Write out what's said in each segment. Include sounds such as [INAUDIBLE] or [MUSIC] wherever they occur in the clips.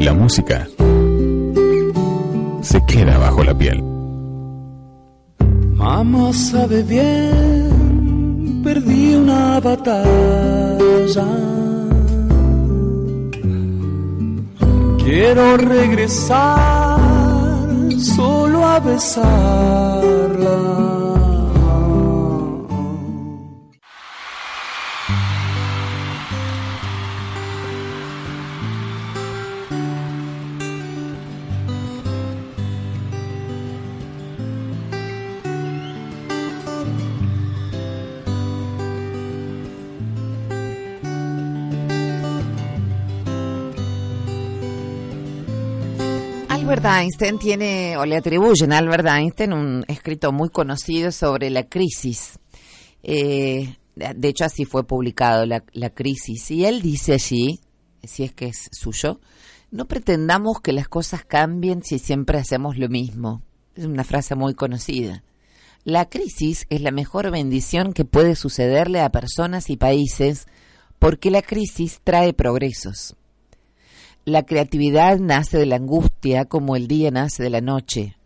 La música se queda bajo la piel. Mamá sabe bien, perdí una batalla. Quiero regresar solo a besarla. Einstein tiene, o le atribuyen a Albert Einstein un escrito muy conocido sobre la crisis. Eh, de hecho, así fue publicado, la, la crisis. Y él dice allí, si es que es suyo, no pretendamos que las cosas cambien si siempre hacemos lo mismo. Es una frase muy conocida. La crisis es la mejor bendición que puede sucederle a personas y países porque la crisis trae progresos. La creatividad nace de la angustia como el día nace de la noche.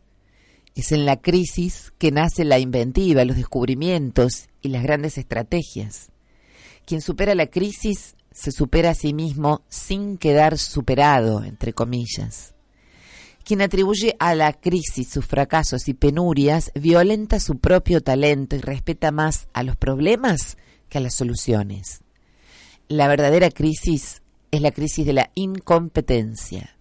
Es en la crisis que nace la inventiva, los descubrimientos y las grandes estrategias. Quien supera la crisis se supera a sí mismo sin quedar superado, entre comillas. Quien atribuye a la crisis sus fracasos y penurias violenta su propio talento y respeta más a los problemas que a las soluciones. La verdadera crisis es la crisis de la incompetencia.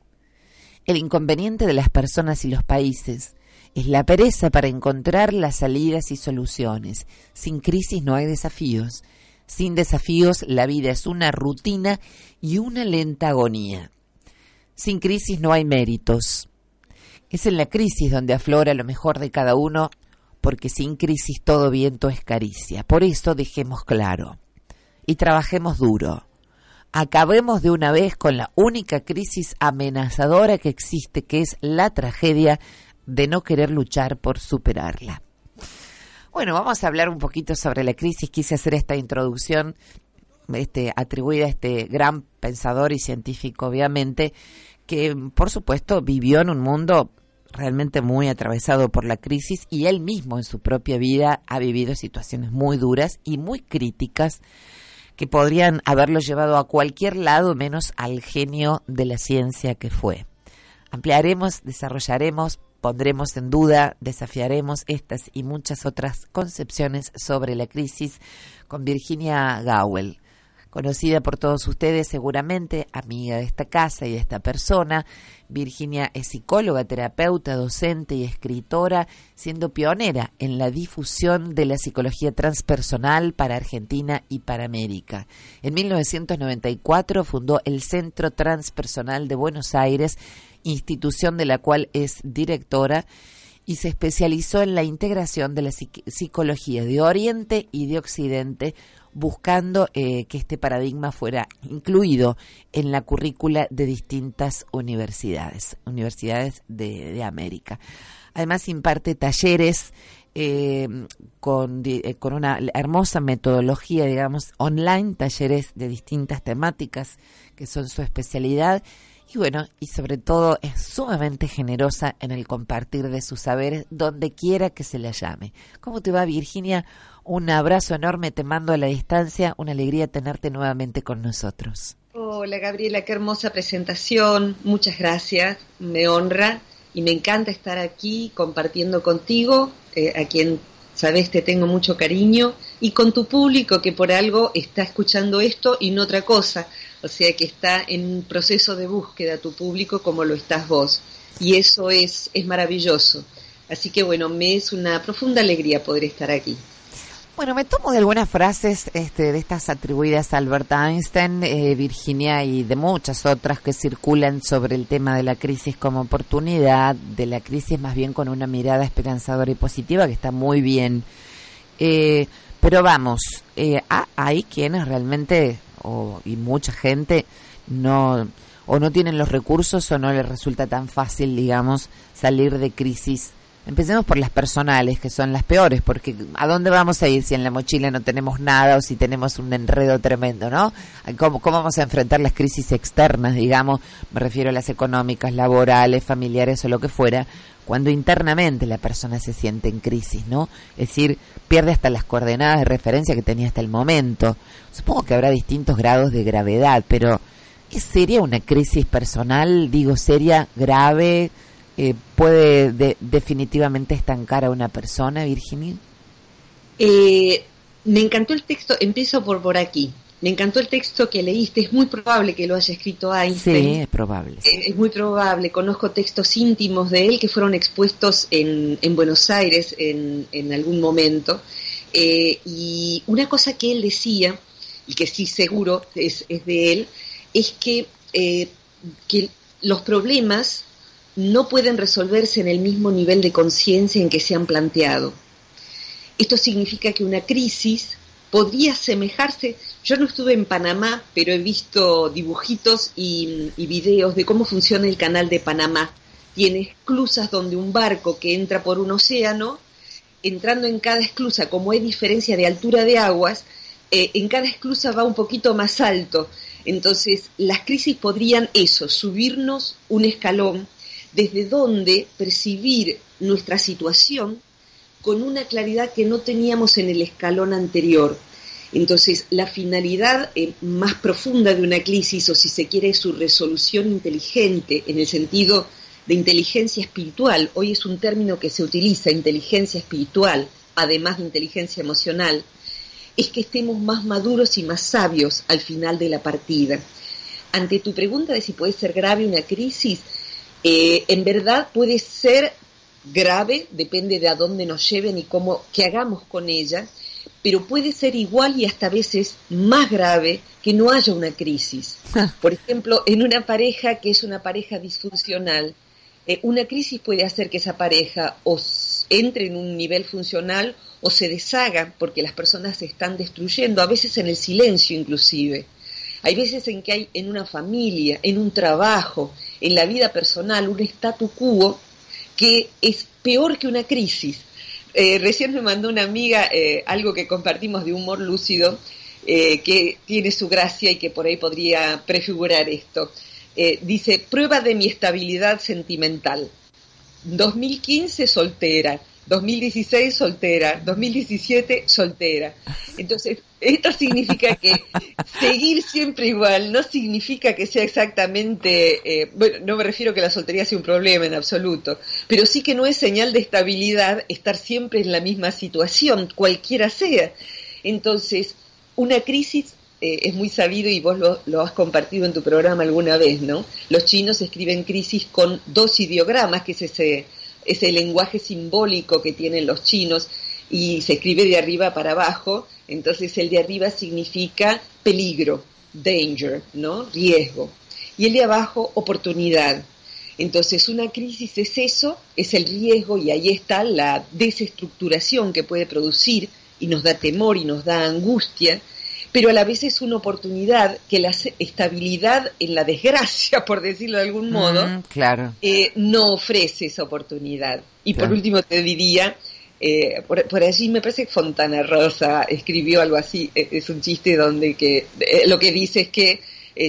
El inconveniente de las personas y los países es la pereza para encontrar las salidas y soluciones. Sin crisis no hay desafíos. Sin desafíos la vida es una rutina y una lenta agonía. Sin crisis no hay méritos. Es en la crisis donde aflora lo mejor de cada uno, porque sin crisis todo viento es caricia. Por eso dejemos claro y trabajemos duro acabemos de una vez con la única crisis amenazadora que existe, que es la tragedia de no querer luchar por superarla. Bueno, vamos a hablar un poquito sobre la crisis. Quise hacer esta introducción este, atribuida a este gran pensador y científico, obviamente, que por supuesto vivió en un mundo realmente muy atravesado por la crisis y él mismo en su propia vida ha vivido situaciones muy duras y muy críticas que podrían haberlo llevado a cualquier lado menos al genio de la ciencia que fue. Ampliaremos, desarrollaremos, pondremos en duda, desafiaremos estas y muchas otras concepciones sobre la crisis con Virginia Gowell conocida por todos ustedes seguramente, amiga de esta casa y de esta persona. Virginia es psicóloga, terapeuta, docente y escritora, siendo pionera en la difusión de la psicología transpersonal para Argentina y para América. En 1994 fundó el Centro Transpersonal de Buenos Aires, institución de la cual es directora y se especializó en la integración de la psicología de Oriente y de Occidente buscando eh, que este paradigma fuera incluido en la currícula de distintas universidades, universidades de, América. Además imparte talleres eh, con, eh, con una hermosa metodología, digamos, online, talleres de distintas temáticas que son su especialidad. Y bueno, y sobre todo es sumamente generosa en el compartir de sus saberes donde quiera que se la llame. ¿Cómo te va, Virginia? Un abrazo enorme, te mando a la distancia, una alegría tenerte nuevamente con nosotros. Hola Gabriela, qué hermosa presentación, muchas gracias, me honra y me encanta estar aquí compartiendo contigo, eh, a quien sabes te tengo mucho cariño, y con tu público que por algo está escuchando esto y no otra cosa, o sea que está en un proceso de búsqueda tu público como lo estás vos, y eso es, es maravilloso. Así que bueno, me es una profunda alegría poder estar aquí. Bueno, me tomo de algunas frases este, de estas atribuidas a Albert Einstein, eh, Virginia y de muchas otras que circulan sobre el tema de la crisis como oportunidad, de la crisis más bien con una mirada esperanzadora y positiva que está muy bien. Eh, pero vamos, eh, hay quienes realmente, o, y mucha gente, no o no tienen los recursos o no les resulta tan fácil, digamos, salir de crisis Empecemos por las personales, que son las peores, porque ¿a dónde vamos a ir si en la mochila no tenemos nada o si tenemos un enredo tremendo, ¿no? ¿Cómo, cómo vamos a enfrentar las crisis externas, digamos? Me refiero a las económicas, laborales, familiares o lo que fuera, cuando internamente la persona se siente en crisis, ¿no? Es decir, pierde hasta las coordenadas de referencia que tenía hasta el momento. Supongo que habrá distintos grados de gravedad, pero ¿es seria una crisis personal? Digo, seria, grave, eh, puede definitivamente estancar a una persona, Virginia? Eh, me encantó el texto, empiezo por, por aquí. Me encantó el texto que leíste, es muy probable que lo haya escrito Einstein. Sí, es probable. Eh, es muy probable, conozco textos íntimos de él que fueron expuestos en, en Buenos Aires en, en algún momento. y una cosa que él decía, y que sí seguro es, es de él, es que, que los problemas no pueden resolverse en el mismo nivel de conciencia en que se han planteado. Esto significa que una crisis podría asemejarse, yo no estuve en Panamá, pero he visto dibujitos y, videos de cómo funciona el canal de Panamá. Tiene esclusas donde un barco que entra por un océano, entrando en cada esclusa, como hay diferencia de altura de aguas, eh, en cada esclusa va un poquito más alto. Entonces, las crisis podrían eso, subirnos un escalón desde donde percibir nuestra situación con una claridad que no teníamos en el escalón anterior. Entonces, la finalidad eh, más profunda de una crisis, o si se quiere, su resolución inteligente, en el sentido de inteligencia espiritual, hoy es un término que se utiliza, inteligencia espiritual, además de inteligencia emocional, es que estemos más maduros y más sabios al final de la partida. Ante tu pregunta de si puede ser grave una crisis, eh, en verdad puede ser grave, depende de a dónde nos lleven y cómo, qué hagamos con ella, pero puede ser igual y hasta veces más grave que no haya una crisis. Por ejemplo, en una pareja que es una pareja disfuncional, eh, una crisis puede hacer que esa pareja o entre en un nivel funcional o se deshaga porque las personas se están destruyendo, a veces en el silencio inclusive. Hay veces en que hay en una familia, en un trabajo, en la vida personal, un statu quo que es peor que una crisis. Eh, recién me mandó una amiga eh, algo que compartimos de humor lúcido, eh, que tiene su gracia y que por ahí podría prefigurar esto. dice, prueba de mi estabilidad sentimental. 2015 soltera, 2016 soltera, 2017 soltera. Entonces, esto significa que seguir siempre igual no significa que sea exactamente, eh, bueno, no me refiero que la soltería sea un problema en absoluto, pero sí que no es señal de estabilidad estar siempre en la misma situación, cualquiera sea. Entonces, una crisis eh, es muy sabido y vos lo, lo, has compartido en tu programa alguna vez, ¿no? Los chinos escriben crisis con dos ideogramas, que es ese ese lenguaje simbólico que tienen los chinos y se escribe de arriba para abajo, entonces el de arriba significa peligro, danger, ¿no? Riesgo. Y el de abajo, oportunidad. Entonces una crisis es eso, es el riesgo y ahí está la desestructuración que puede producir y nos da temor y nos da angustia pero a la vez es una oportunidad que la estabilidad en la desgracia, [LAUGHS] por decirlo de algún modo, mm, claro. Eh, no ofrece esa oportunidad. Y por último te diría, eh, por, allí me parece que Fontana Rosa escribió algo así, e, es un chiste donde que eh, lo que dice es que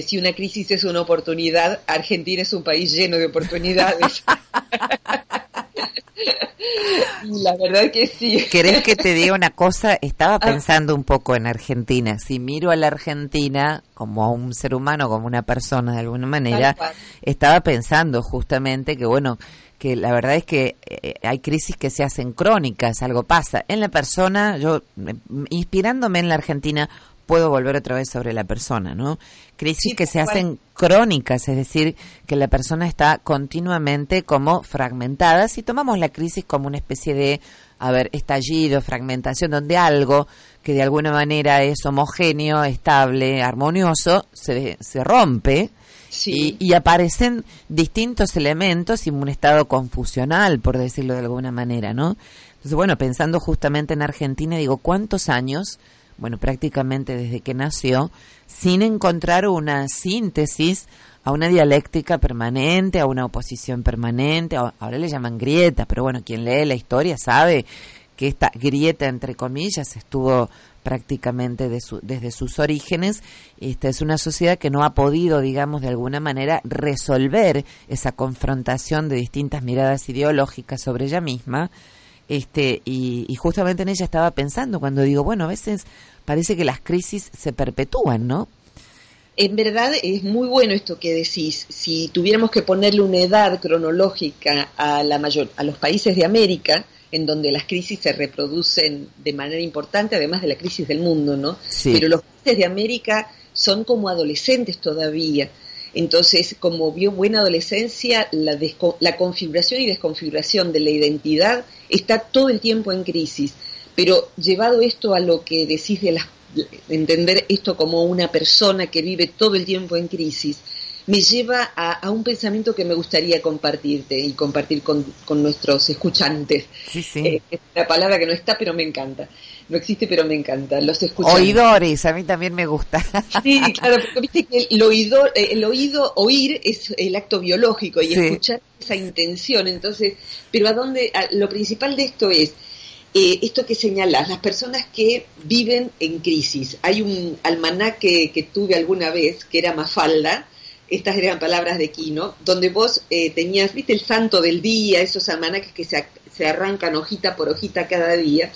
si una crisis es una oportunidad, Argentina es un país lleno de oportunidades. [LAUGHS] [LAUGHS] la verdad que sí. ¿Querés que te diga una cosa? Estaba ah. pensando un poco en Argentina. Si miro a la Argentina como a un ser humano, como una persona de alguna manera, estaba pensando justamente que, bueno, que la verdad es que eh, hay crisis que se hacen crónicas, algo pasa. En la persona, yo, eh, inspirándome en la Argentina, puedo volver otra vez sobre la persona, ¿no? Crisis que se hacen crónicas, es decir, que la persona está continuamente como fragmentada. Si tomamos la crisis como una especie de, a ver, estallido, fragmentación, donde algo que de alguna manera es homogéneo, estable, armonioso, se, se rompe. Y, y, aparecen distintos elementos y un estado confusional, por decirlo de alguna manera, ¿no? Entonces, bueno, pensando justamente en Argentina, digo, ¿cuántos años bueno, prácticamente desde que nació, sin encontrar una síntesis a una dialéctica permanente, a una oposición permanente, ahora le llaman grieta, pero bueno, quien lee la historia sabe que esta grieta, entre comillas, estuvo prácticamente desde sus orígenes. Esta es una sociedad que no ha podido, digamos, de alguna manera resolver esa confrontación de distintas miradas ideológicas sobre ella misma. Este, y, y justamente en ella estaba pensando cuando digo, bueno, a veces parece que las crisis se perpetúan, ¿no? En verdad es muy bueno esto que decís. Si tuviéramos que ponerle una edad cronológica a la mayor, a los países de América, en donde las crisis se reproducen de manera importante, además de la crisis del mundo, ¿no? Pero los países de América son como adolescentes todavía. Entonces, como vio buena adolescencia, la, la configuración y desconfiguración de la identidad está todo el tiempo en crisis. Pero llevado esto a lo que decís de las entender esto como una persona que vive todo el tiempo en crisis, me lleva a, un pensamiento que me gustaría compartirte y compartir con, nuestros escuchantes. Sí, sí. Eh, es una palabra que no está, pero me encanta. No existe, pero me encanta. Los escuchantes. Oidores, a mí también me gusta. [LAUGHS] Sí, claro, porque viste que el oído, eh, el oído, oír es el acto biológico y escuchar esa intención. Entonces, pero a dónde, lo principal de esto es, eh, esto que señalas, las personas que viven en crisis. Hay un almanaque que tuve alguna vez, que era Mafalda, estas eran palabras de Quino, donde vos eh, tenías, viste, el santo del día, esos almanaques que se, se arrancan hojita por hojita cada día,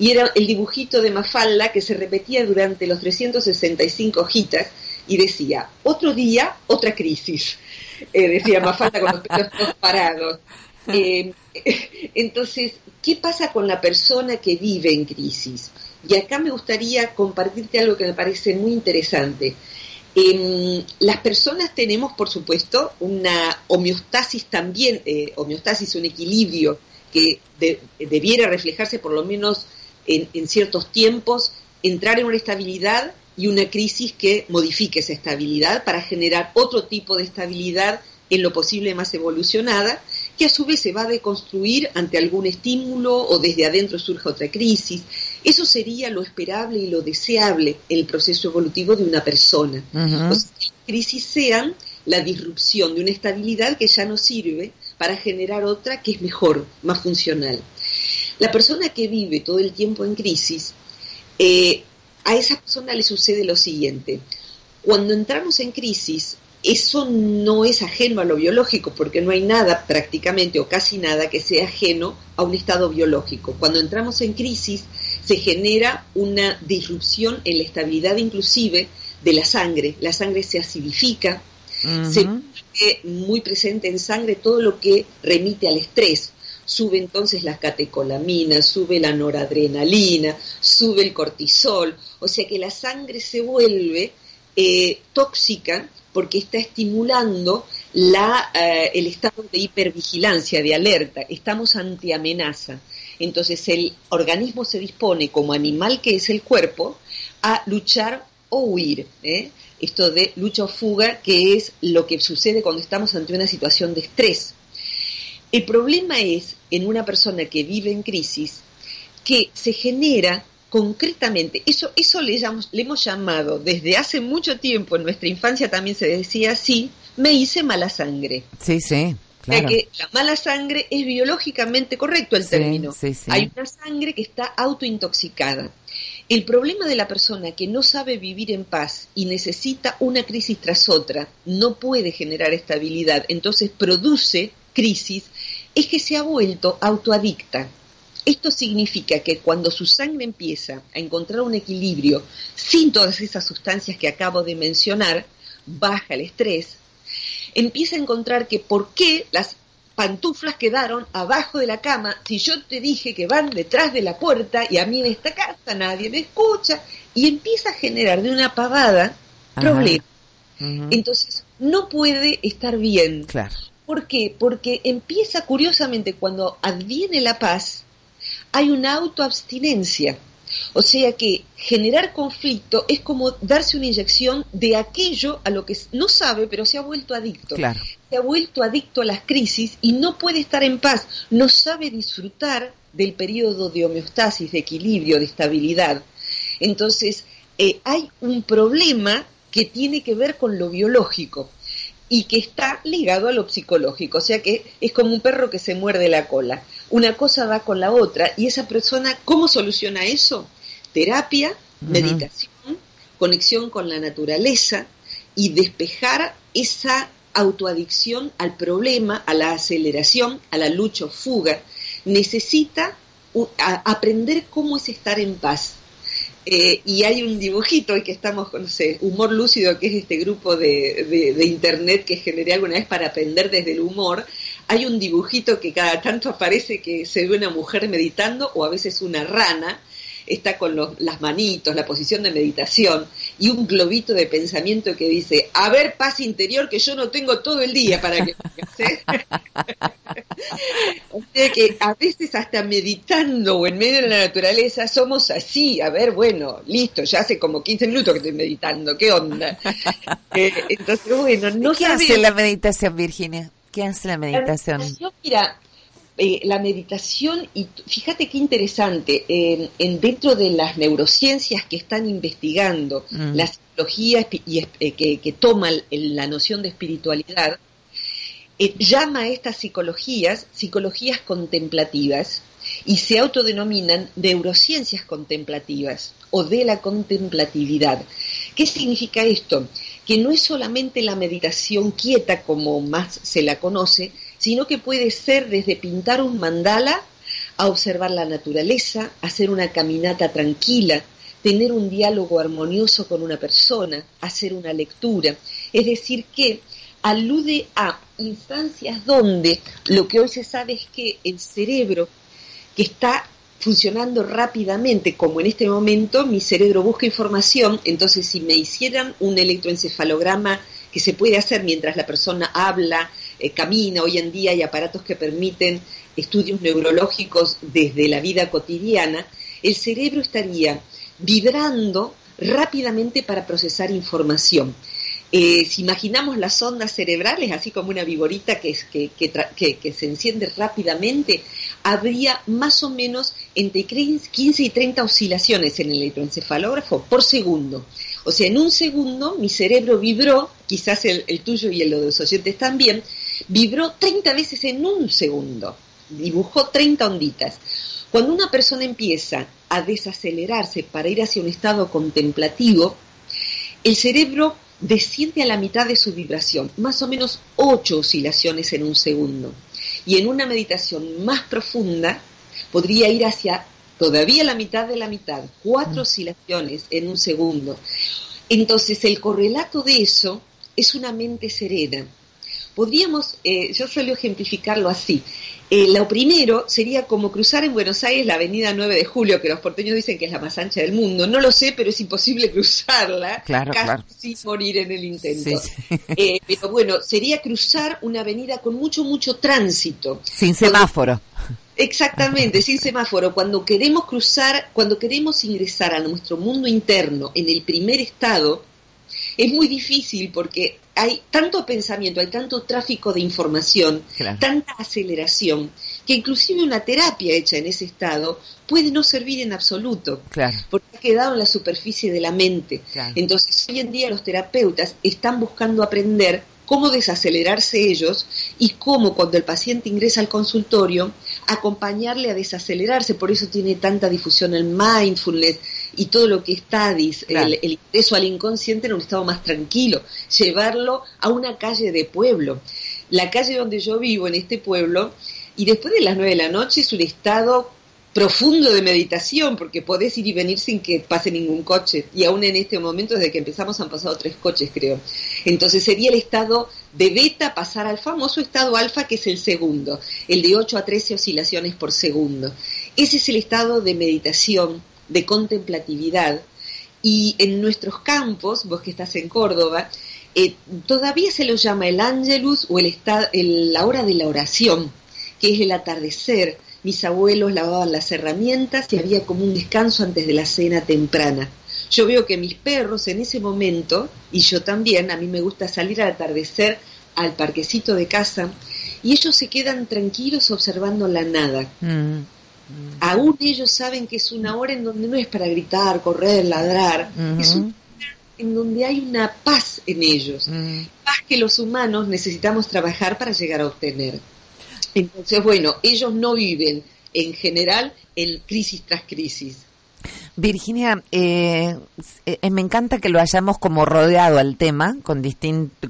y era el dibujito de Mafalda que se repetía durante los 365 hojitas y decía, otro día, otra crisis. [LAUGHS] Eh, decía Mafalda con los pelos parados. [LAUGHS] Eh, [LAUGHS] entonces, ¿qué pasa con la persona que vive en crisis? Y acá me gustaría compartirte algo que me parece muy interesante. Em, las personas tenemos, por supuesto, una homeostasis también, eh, homeostasis, un equilibrio que debiera reflejarse por lo menos en, en ciertos tiempos, entrar en una estabilidad y una crisis que modifique esa estabilidad para generar otro tipo de estabilidad en lo posible más evolucionada que a su vez se va a deconstruir ante algún estímulo o desde adentro surja otra crisis. Eso sería lo esperable y lo deseable en el proceso evolutivo de una persona. que las crisis sean la disrupción de una estabilidad que ya no sirve para generar otra que es mejor, más funcional. La persona que vive todo el tiempo en crisis, eh, a esa persona le sucede lo siguiente. Cuando entramos en crisis, eso no es ajeno a lo biológico, porque no hay nada prácticamente o casi nada que sea ajeno a un estado biológico. Cuando entramos en crisis se genera una disrupción en la estabilidad inclusive de la sangre. La sangre se acidifica, se muy presente en sangre todo lo que remite al estrés. Sube entonces las catecolaminas, sube la noradrenalina, sube el cortisol, o sea que la sangre se vuelve eh, tóxica porque está estimulando la, eh, el estado de hipervigilancia, de alerta. Estamos ante amenaza. Entonces el organismo se dispone, como animal que es el cuerpo, a luchar o huir. ¿eh? Esto de lucha o fuga, que es lo que sucede cuando estamos ante una situación de estrés. El problema es, en una persona que vive en crisis, que se genera concretamente, eso, eso le, le hemos llamado desde hace mucho tiempo, en nuestra infancia también se decía así, me hice mala sangre. Sí, sí. Claro. que la mala sangre es biológicamente correcto el término. Hay una sangre que está autointoxicada. El problema de la persona que no sabe vivir en paz y necesita una crisis tras otra, no puede generar estabilidad, entonces produce crisis, es que se ha vuelto autoadicta. Esto significa que cuando su sangre empieza a encontrar un equilibrio sin todas esas sustancias que acabo de mencionar, baja el estrés, empieza a encontrar que por qué las pantuflas quedaron abajo de la cama si yo te dije que van detrás de la puerta y a mí en esta casa nadie me escucha y empieza a generar de una pavada problemas. Entonces no puede estar bien. Claro. ¿Por qué? Porque empieza curiosamente cuando adviene la paz, hay una autoabstinencia. O sea que generar conflicto es como darse una inyección de aquello a lo que no sabe, pero se ha vuelto adicto. Se ha vuelto adicto a las crisis y no puede estar en paz, no sabe disfrutar del periodo de homeostasis, de equilibrio, de estabilidad. Entonces, eh, hay un problema que tiene que ver con lo biológico y que está ligado a lo psicológico, o sea que es como un perro que se muerde la cola. Una cosa va con la otra y esa persona, ¿cómo soluciona eso? Terapia, meditación, conexión con la naturaleza y despejar esa autoadicción al problema, a la aceleración, a la lucha o fuga. Necesita aprender cómo es estar en paz. Eh, y hay un dibujito y que estamos, no sé, Humor Lúcido, que es este grupo de, de, internet que generé alguna vez para aprender desde el humor. Hay un dibujito que cada tanto aparece que se ve una mujer meditando o a veces una rana está con las manitos, la posición de meditación y un globito de pensamiento que dice, a ver, paz interior que yo no tengo todo el día para que... [LAUGHS] o sea que a veces hasta meditando o en medio de la naturaleza somos así, a ver, bueno, listo, ya hace como 15 minutos que estoy meditando, ¿qué onda? [LAUGHS] Eh, entonces, bueno, no ¿Qué hace la meditación, Virginia? ¿Qué hace la meditación? La meditación mira, eh, la meditación, y fíjate qué interesante, en, dentro de las neurociencias que están investigando mm. la psicología y, eh, que, toma la noción de espiritualidad, eh, llama a estas psicologías psicologías contemplativas y se autodenominan neurociencias contemplativas o de la contemplatividad. ¿Qué significa esto? Que no es solamente la meditación quieta como más se la conoce, sino que puede ser desde pintar un mandala a observar la naturaleza, hacer una caminata tranquila, tener un diálogo armonioso con una persona, hacer una lectura. Es decir, que alude a instancias donde lo que hoy se sabe es que el cerebro que está funcionando rápidamente, como en este momento mi cerebro busca información, entonces si me hicieran un electroencefalograma que se puede hacer mientras la persona habla, eh, camina. Hoy en día hay aparatos que permiten estudios neurológicos desde la vida cotidiana. El cerebro estaría vibrando rápidamente para procesar información. Eh, si imaginamos las ondas cerebrales, así como una viborita que, que, se enciende rápidamente, habría más o menos entre 15 y 30 oscilaciones en el electroencefalógrafo por segundo. O sea, en un segundo mi cerebro vibró, quizás el, el tuyo y el de los oyentes también, vibró 30 veces en un segundo, dibujó 30 onditas. Cuando una persona empieza a desacelerarse para ir hacia un estado contemplativo, el cerebro desciende a la mitad de su vibración, más o menos 8 oscilaciones en un segundo. Y en una meditación más profunda podría ir hacia todavía la mitad de la mitad, 4 mm. oscilaciones en un segundo. Entonces el correlato de eso es una mente serena, Podríamos, eh, yo suelo ejemplificarlo así. Eh, lo primero sería como cruzar en Buenos Aires la avenida 9 de Julio, que los porteños dicen que es la más ancha del mundo. No lo sé, pero es imposible [LAUGHS] cruzarla claro, casi sin morir en el intento. [LAUGHS] Eh, pero bueno, sería cruzar una avenida con mucho, mucho tránsito. Sin semáforo. Exactamente, [LAUGHS] sin semáforo. Cuando queremos cruzar, cuando queremos ingresar a nuestro mundo interno en el primer estado, es muy difícil porque hay tanto pensamiento, hay tanto tráfico de información, tanta aceleración, que inclusive una terapia hecha en ese estado puede no servir en absoluto, porque ha quedado en la superficie de la mente. Entonces, hoy en día los terapeutas están buscando aprender cómo desacelerarse ellos y cómo cuando el paciente ingresa al consultorio acompañarle a desacelerarse. Por eso tiene tanta difusión el mindfulness y todo lo que está el, el ingreso al inconsciente en un estado más tranquilo, llevarlo a una calle de pueblo. La calle donde yo vivo, en este pueblo, y después de las nueve de la noche es un estado profundo de meditación, porque podés ir y venir sin que pase ningún coche. Y aún en este momento, desde que empezamos, han pasado tres coches, creo. Entonces sería el estado de beta pasar al famoso estado alfa, que es el segundo, el de 8 a 13 oscilaciones por segundo. Ese es el estado de meditación, de contemplatividad. Y en nuestros campos, vos que estás en Córdoba, eh, todavía se lo llama el ángelus o el, estado, la hora de la oración, que es el atardecer mis abuelos lavaban las herramientas y había como un descanso antes de la cena temprana. Yo veo que mis perros en ese momento, y yo también, a mí me gusta salir al atardecer al parquecito de casa, y ellos se quedan tranquilos observando la nada. Mm. Aún ellos saben que es una hora en donde no es para gritar, correr, ladrar, es una hora en donde hay una paz en ellos, paz que los humanos necesitamos trabajar para llegar a obtener. Entonces, bueno, ellos no viven en general en crisis tras crisis. Virginia, eh, eh, me encanta que lo hayamos como rodeado al tema con,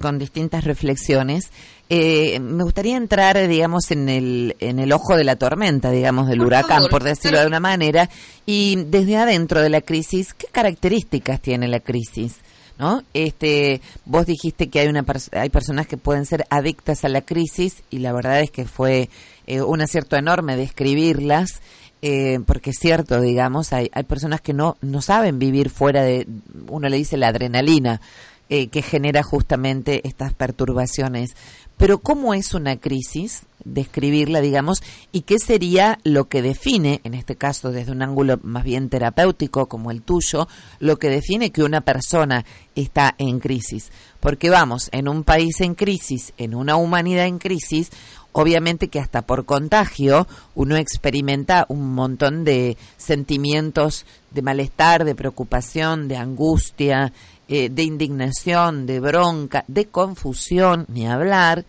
con distintas reflexiones. Eh, me gustaría entrar, digamos, en el, en el ojo de la tormenta, digamos, del huracán, por decirlo de una manera, y desde adentro de la crisis, ¿qué características tiene la crisis? ¿No? Este, vos dijiste que hay una hay personas que pueden ser adictas a la crisis y la verdad es que fue eh, un acierto enorme describirlas. Eh, porque es cierto, digamos, hay, hay personas que no, no saben vivir fuera de, uno le dice la adrenalina, eh, que genera justamente estas perturbaciones. Pero ¿cómo es una crisis? Describirla, digamos, y qué sería lo que define, en este caso desde un ángulo más bien terapéutico como el tuyo, lo que define que una persona está en crisis. Porque vamos, en un país en crisis, en una humanidad en crisis, obviamente que hasta por contagio uno experimenta un montón de sentimientos de malestar, de preocupación, de angustia, eh, de indignación, de bronca, de confusión, ni hablar,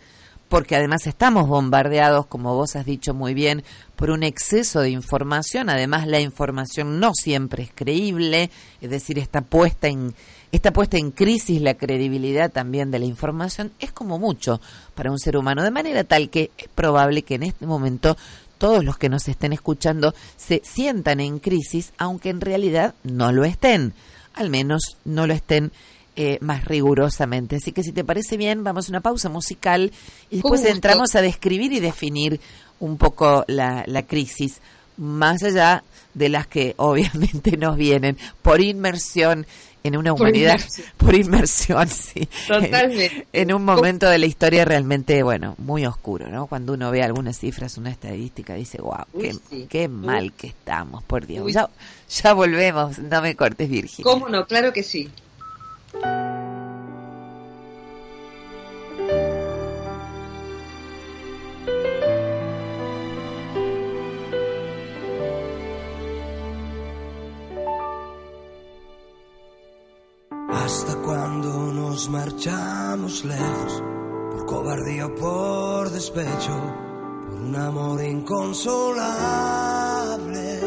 porque además estamos bombardeados, como vos has dicho muy bien, por un exceso de información. Además, la información no siempre es creíble, es decir, está puesta en está puesta en crisis la credibilidad también de la información. Es como mucho para un ser humano, de manera tal que es probable que en este momento todos los que nos estén escuchando se sientan en crisis, aunque en realidad no lo estén al menos no lo estén eh, más rigurosamente. Así que si te parece bien, vamos a una pausa musical y después entramos a describir y definir un poco la, la crisis, más allá de las que [LAUGHS] obviamente nos vienen por inmersión en una humanidad [LAUGHS] por inmersión, sí. Totalmente. En, un momento de la historia realmente, bueno, muy oscuro, ¿no? Cuando uno ve algunas cifras, una estadística, dice, wow, qué, qué mal que estamos, por Dios. Ya, ya volvemos, no me cortes, Virginia. ¿Cómo no? Claro que sí. Hasta cuando nos marchamos lejos, por cobardía o por despecho, por un amor inconsolable.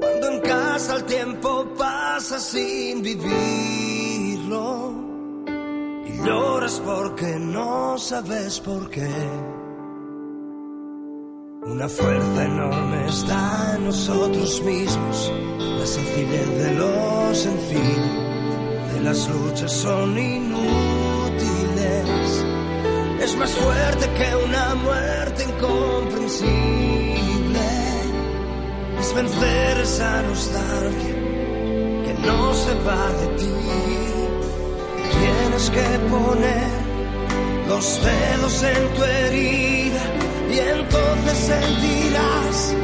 Cuando en casa el tiempo pasa sin vivirlo y lloras porque no sabes por qué. Una fuerza enorme está en nosotros mismos, la sencillez de lo sencillo las luchas son inútiles. Es más fuerte que una muerte incomprensible. Es vencer esa nostalgia que no se va de ti. Tienes que poner los dedos en tu herida y entonces sentirás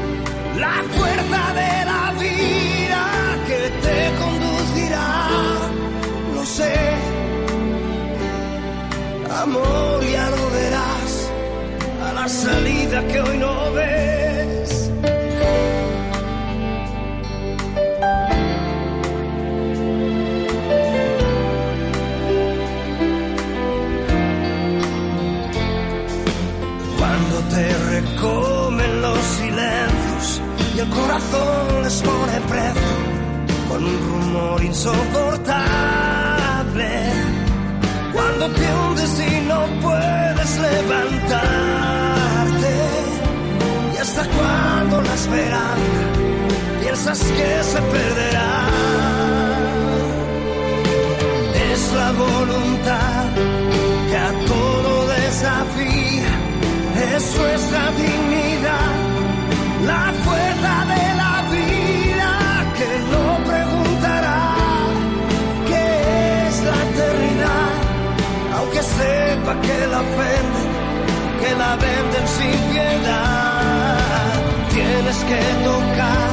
la fuerza de la vida que te conducirá sé. Amor, y algo verás a la salida que hoy no ves. Cuando te recomen los silencios y el corazón les pone precio con un rumor insoportable cuando y no puedes levantarte. Y hasta cuando la esperanza piensas que se perderá. Es la voluntad que a todo desafía, es nuestra dignidad, venden sin piedad. Tienes que tocar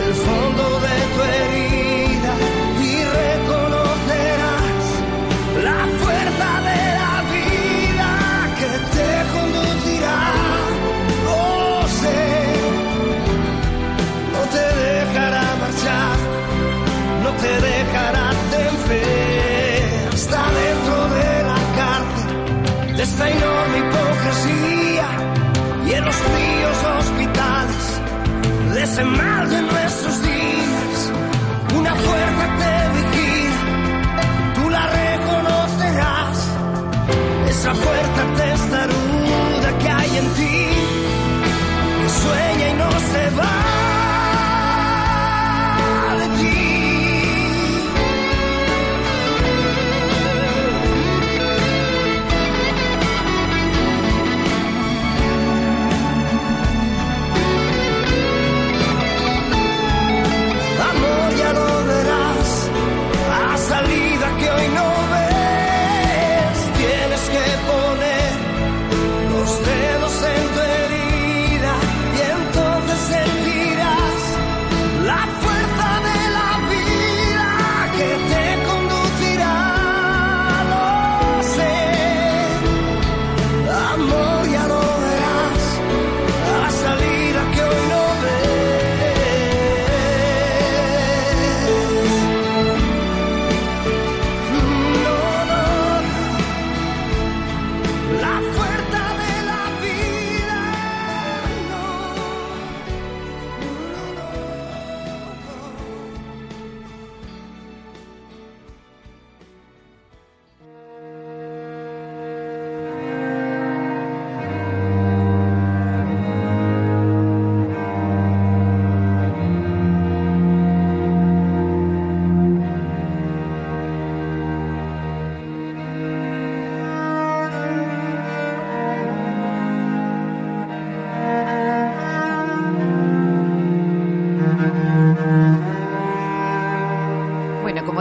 el fondo de tu herida y reconocerás la fuerza de la vida que te conducirá. Oh, sé, no te dejará marchar, no te dejará. esta enorme hipocresía y en los fríos hospitales les emergen nuestros días.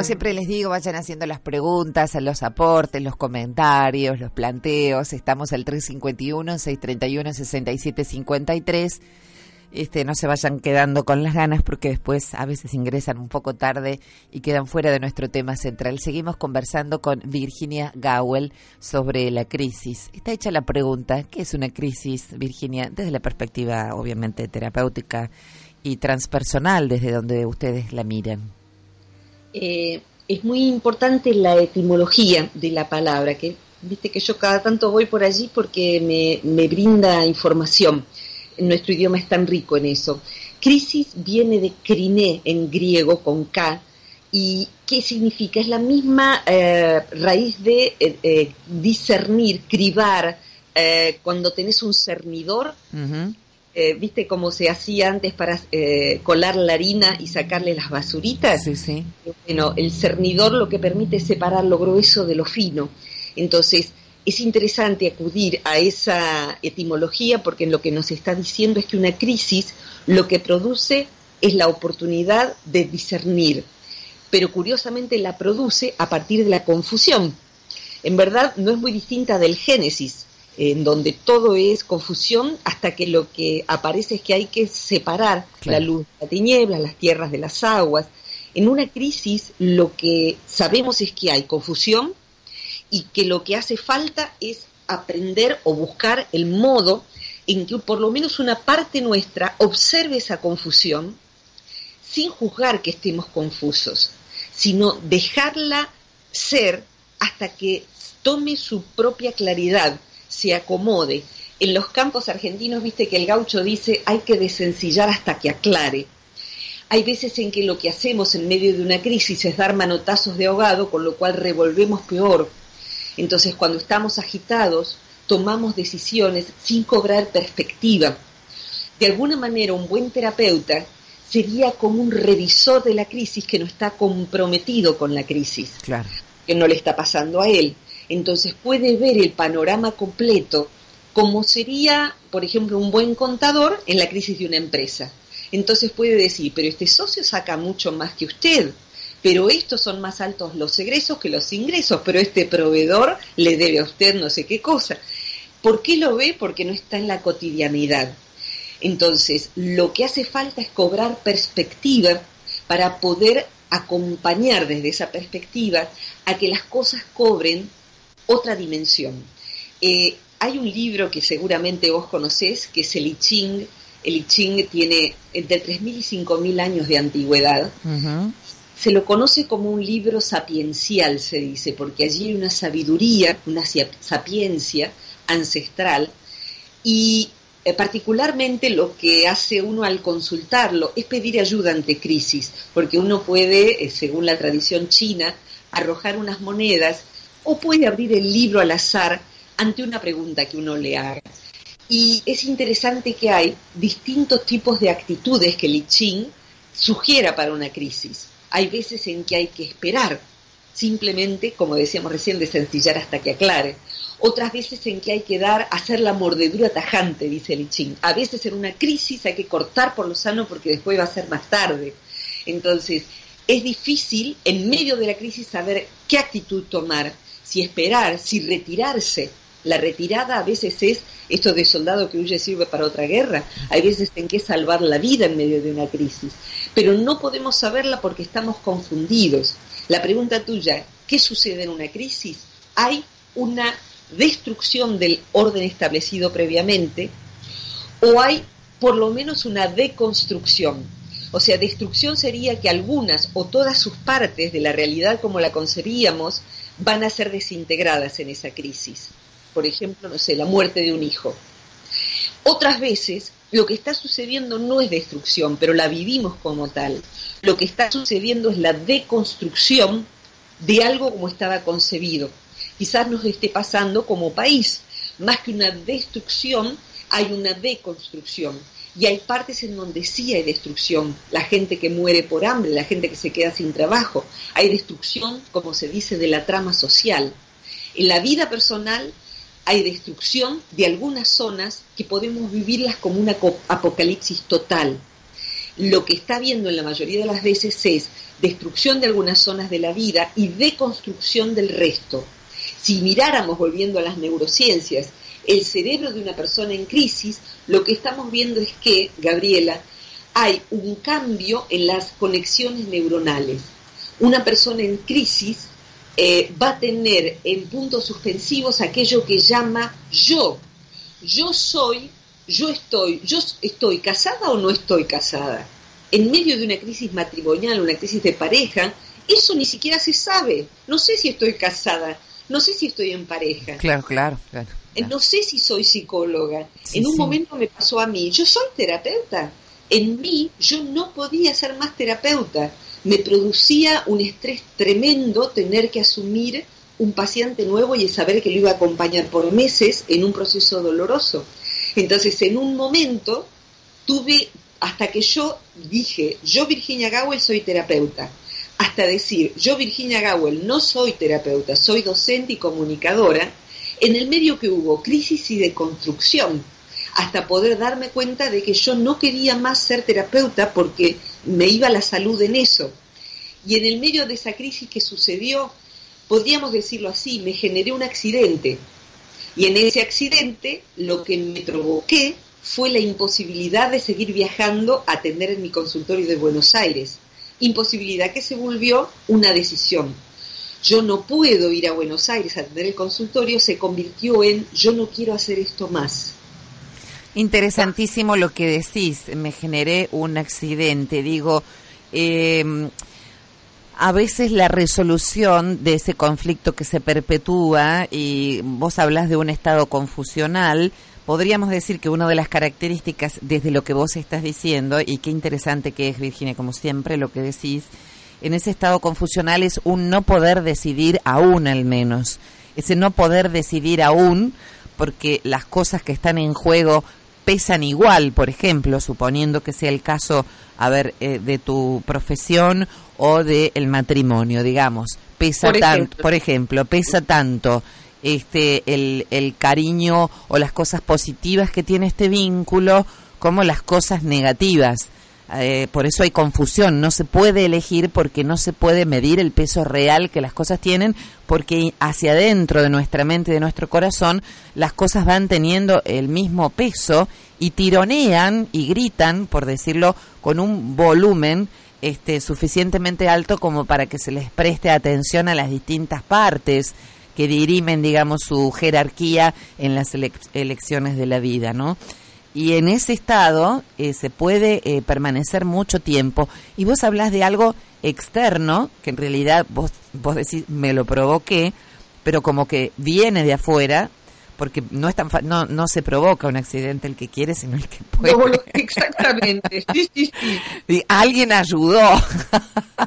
Siempre les digo, vayan haciendo las preguntas, los aportes, los comentarios, los planteos. Estamos al 351-631-6753. Este, no se vayan quedando con las ganas porque después a veces ingresan un poco tarde y quedan fuera de nuestro tema central. Seguimos conversando con Virginia Gowell sobre la crisis. Está hecha la pregunta, ¿qué es una crisis, Virginia? Desde la perspectiva, obviamente, terapéutica y transpersonal, desde donde ustedes la miran. Eh, es muy importante la etimología de la palabra, que viste que yo cada tanto voy por allí porque me, me brinda información. Nuestro idioma es tan rico en eso. Crisis viene de criné en griego con K. ¿Y qué significa? Es la misma eh, raíz de eh, eh, discernir, cribar. cuando tenés un cernidor. Eh, ¿viste cómo se hacía antes para eh, colar la harina y sacarle las basuritas? Sí, sí. Bueno, el cernidor lo que permite es separar lo grueso de lo fino. Entonces, es interesante acudir a esa etimología porque lo que nos está diciendo es que una crisis lo que produce es la oportunidad de discernir, pero curiosamente la produce a partir de la confusión. En verdad no es muy distinta del Génesis, en donde todo es confusión hasta que lo que aparece es que hay que separar Claro. la luz de la tiniebla, las tierras de las aguas. En una crisis lo que sabemos es que hay confusión y que lo que hace falta es aprender o buscar el modo en que por lo menos una parte nuestra observe esa confusión sin juzgar que estemos confusos, sino dejarla ser hasta que tome su propia claridad, se acomode. En los campos argentinos, viste que el gaucho dice hay que desencillar hasta que aclare. Hay veces en que lo que hacemos en medio de una crisis es dar manotazos de ahogado, con lo cual revolvemos peor. Entonces, cuando estamos agitados, tomamos decisiones sin cobrar perspectiva. De alguna manera, un buen terapeuta sería como un revisor de la crisis que no está comprometido con la crisis, Claro. que no le está pasando a él. Entonces puede ver el panorama completo como sería, por ejemplo, un buen contador en la crisis de una empresa. Entonces puede decir, pero este socio saca mucho más que usted, pero estos son más altos los egresos que los ingresos, pero este proveedor le debe a usted no sé qué cosa. ¿Por qué lo ve? Porque no está en la cotidianidad. Entonces, lo que hace falta es cobrar perspectiva para poder acompañar desde esa perspectiva a que las cosas cobren otra dimensión. Eh, hay un libro que seguramente vos conocés, que es el I Ching. El I Ching tiene entre 3.000 y 5.000 años de antigüedad. Se lo conoce como un libro sapiencial, se dice, porque allí hay una sabiduría, una sapiencia ancestral. Y eh, particularmente lo que hace uno al consultarlo es pedir ayuda ante crisis, porque uno puede, eh, según la tradición china, arrojar unas monedas o puede abrir el libro al azar ante una pregunta que uno le haga. Y es interesante que hay distintos tipos de actitudes que Li Ching sugiera para una crisis. Hay veces en que hay que esperar, simplemente, como decíamos recién, de sencillar hasta que aclare. Otras veces en que hay que dar, hacer la mordedura tajante, dice Li Ching. A veces en una crisis hay que cortar por lo sano porque después va a ser más tarde. Entonces, es difícil en medio de la crisis saber qué actitud tomar, si esperar, si retirarse. La retirada a veces es esto de soldado que huye sirve para otra guerra. Hay veces en que salvar la vida en medio de una crisis. Pero no podemos saberla porque estamos confundidos. La pregunta tuya, ¿qué sucede en una crisis? Hay una destrucción del orden establecido previamente o hay por lo menos una deconstrucción. O sea, destrucción sería que algunas o todas sus partes de la realidad como la concebíamos van a ser desintegradas en esa crisis. Por ejemplo, no sé, la muerte de un hijo. Otras veces lo que está sucediendo no es destrucción, pero la vivimos como tal. Lo que está sucediendo es la deconstrucción de algo como estaba concebido. Quizás nos esté pasando como país. Más que una destrucción, hay una deconstrucción. Y hay partes en donde sí hay destrucción. La gente que muere por hambre, la gente que se queda sin trabajo. Hay destrucción, como se dice, de la trama social. En la vida personal hay destrucción de algunas zonas que podemos vivirlas como una apocalipsis total. Lo que está viendo en la mayoría de las veces es destrucción de algunas zonas de la vida y deconstrucción del resto. Si miráramos, volviendo a las neurociencias, el cerebro de una persona en crisis, lo que estamos viendo es que, Gabriela, hay un cambio en las conexiones neuronales. Una persona en crisis eh, va a tener en puntos suspensivos aquello que llama yo. Yo soy, yo estoy, yo estoy casada o no estoy casada. En medio de una crisis matrimonial, una crisis de pareja, eso ni siquiera se sabe. No sé si estoy casada, no sé si estoy en pareja. Claro, claro, claro. Eh, no sé si soy psicóloga. en un momento me pasó a mí, yo soy terapeuta. En mí yo no podía ser más terapeuta. Me producía un estrés tremendo tener que asumir un paciente nuevo y saber que lo iba a acompañar por meses en un proceso doloroso. Entonces, en un momento tuve, hasta que yo dije, yo Virginia Gowell soy terapeuta, hasta decir, yo Virginia Gowell no soy terapeuta, soy docente y comunicadora, en el medio que hubo crisis y deconstrucción, hasta poder darme cuenta de que yo no quería más ser terapeuta porque me iba la salud en eso. Y en el medio de esa crisis que sucedió, podríamos decirlo así, me generé un accidente. Y en ese accidente lo que me provoqué fue la imposibilidad de seguir viajando a atender en mi consultorio de Buenos Aires. Imposibilidad que se volvió una decisión yo no puedo ir a Buenos Aires a tener el consultorio, se convirtió en yo no quiero hacer esto más. Interesantísimo lo que decís, me generé un accidente, digo, em, a veces la resolución de ese conflicto que se perpetúa, y vos hablas de un estado confusional, podríamos decir que una de las características desde lo que vos estás diciendo, y qué interesante que es, Virginia, como siempre, lo que decís, en ese estado confusional es un no poder decidir aún al menos. Ese no poder decidir aún porque las cosas que están en juego pesan igual, por ejemplo, suponiendo que sea el caso, a ver, eh, de tu profesión o del el matrimonio, digamos. Pesa tanto, por ejemplo, pesa tanto este el, el cariño o las cosas positivas que tiene este vínculo como las cosas negativas. Eh, por eso hay confusión, no se puede elegir porque no se puede medir el peso real que las cosas tienen, porque hacia adentro de nuestra mente, de nuestro corazón, las cosas van teniendo el mismo peso y tironean y gritan, por decirlo, con un volumen este, suficientemente alto como para que se les preste atención a las distintas partes que dirimen, digamos, su jerarquía en las elecciones de la vida, ¿no? Y en ese estado eh, se puede eh, permanecer mucho tiempo. Y vos hablas de algo externo, que en realidad vos, vos decís, me lo provoqué, pero como que viene de afuera, porque no es tan fa- no no se provoca un accidente el que quiere, sino el que puede. No, [LAUGHS] exactamente, sí, sí, sí. Y alguien ayudó.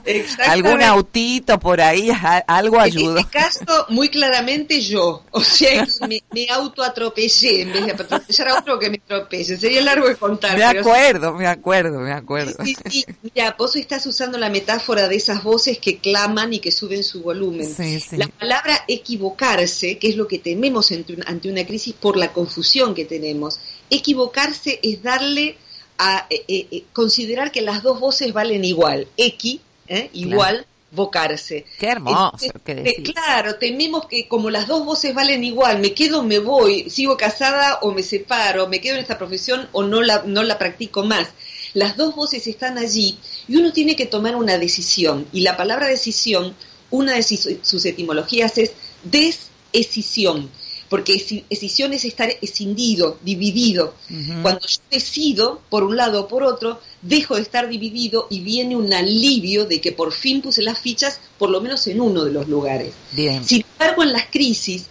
Exactamente. Algún autito por ahí, algo En ayudó. este caso, muy claramente yo. O sea, [LAUGHS] me, me autoatropellé en vez de atropellar a otro que me atropelle. Sería largo de contar. Me pero acuerdo, me acuerdo, me acuerdo. Sí, sí, mira, vos estás usando la metáfora de esas voces que claman y que suben su volumen. Sí, sí. La palabra equivocarse, que es lo que tememos ante una, ante una crisis por la confusión que tenemos, equivocarse es darle a eh, eh, eh, considerar que las dos voces valen igual, equi, ¿eh? igual, vocarse. Qué hermoso Entonces, decís. claro, tememos que como las dos voces valen igual, me quedo, me voy, sigo casada o me separo, me quedo en esta profesión o no la, no la practico más. Las dos voces están allí y uno tiene que tomar una decisión. Y la palabra decisión, una de sus, sus etimologías es desescisión, porque escisión es estar escindido, dividido. Cuando yo decido por un lado o por otro, dejo de estar dividido y viene un alivio de que por fin puse las fichas, por lo menos en uno de los lugares. Bien. Sin embargo, en las crisis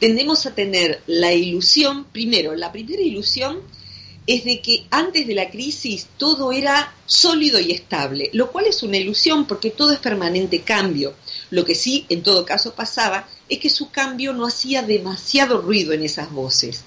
tendemos a tener la ilusión, primero, la primera ilusión es de que antes de la crisis todo era sólido y estable, lo cual es una ilusión porque todo es permanente cambio. Lo que sí, en todo caso, pasaba es que su cambio no hacía demasiado ruido en esas voces.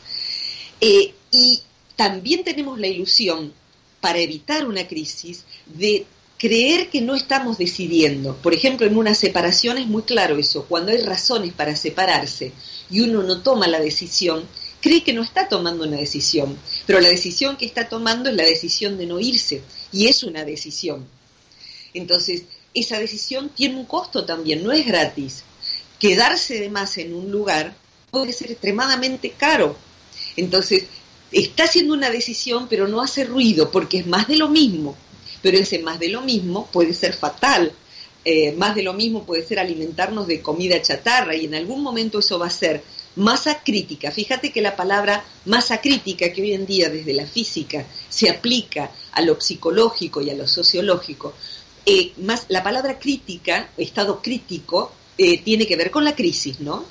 Eh, y también tenemos la ilusión, para evitar una crisis, de creer que no estamos decidiendo. Por ejemplo, en una separación es muy claro eso. Cuando hay razones para separarse y uno no toma la decisión, cree que no está tomando una decisión. Pero la decisión que está tomando es la decisión de no irse. Y es una decisión. Entonces, esa decisión tiene un costo también, no es gratis. Quedarse de más en un lugar puede ser extremadamente caro. Entonces, está haciendo una decisión, pero no hace ruido, porque es más de lo mismo. Pero ese más de lo mismo puede ser fatal. Eh, más de lo mismo puede ser alimentarnos de comida chatarra y en algún momento eso va a ser masa crítica. Fíjate que la palabra masa crítica que hoy en día desde la física se aplica a lo psicológico y a lo sociológico, eh, más la palabra crítica, estado crítico, eh, tiene que ver con la crisis, ¿no?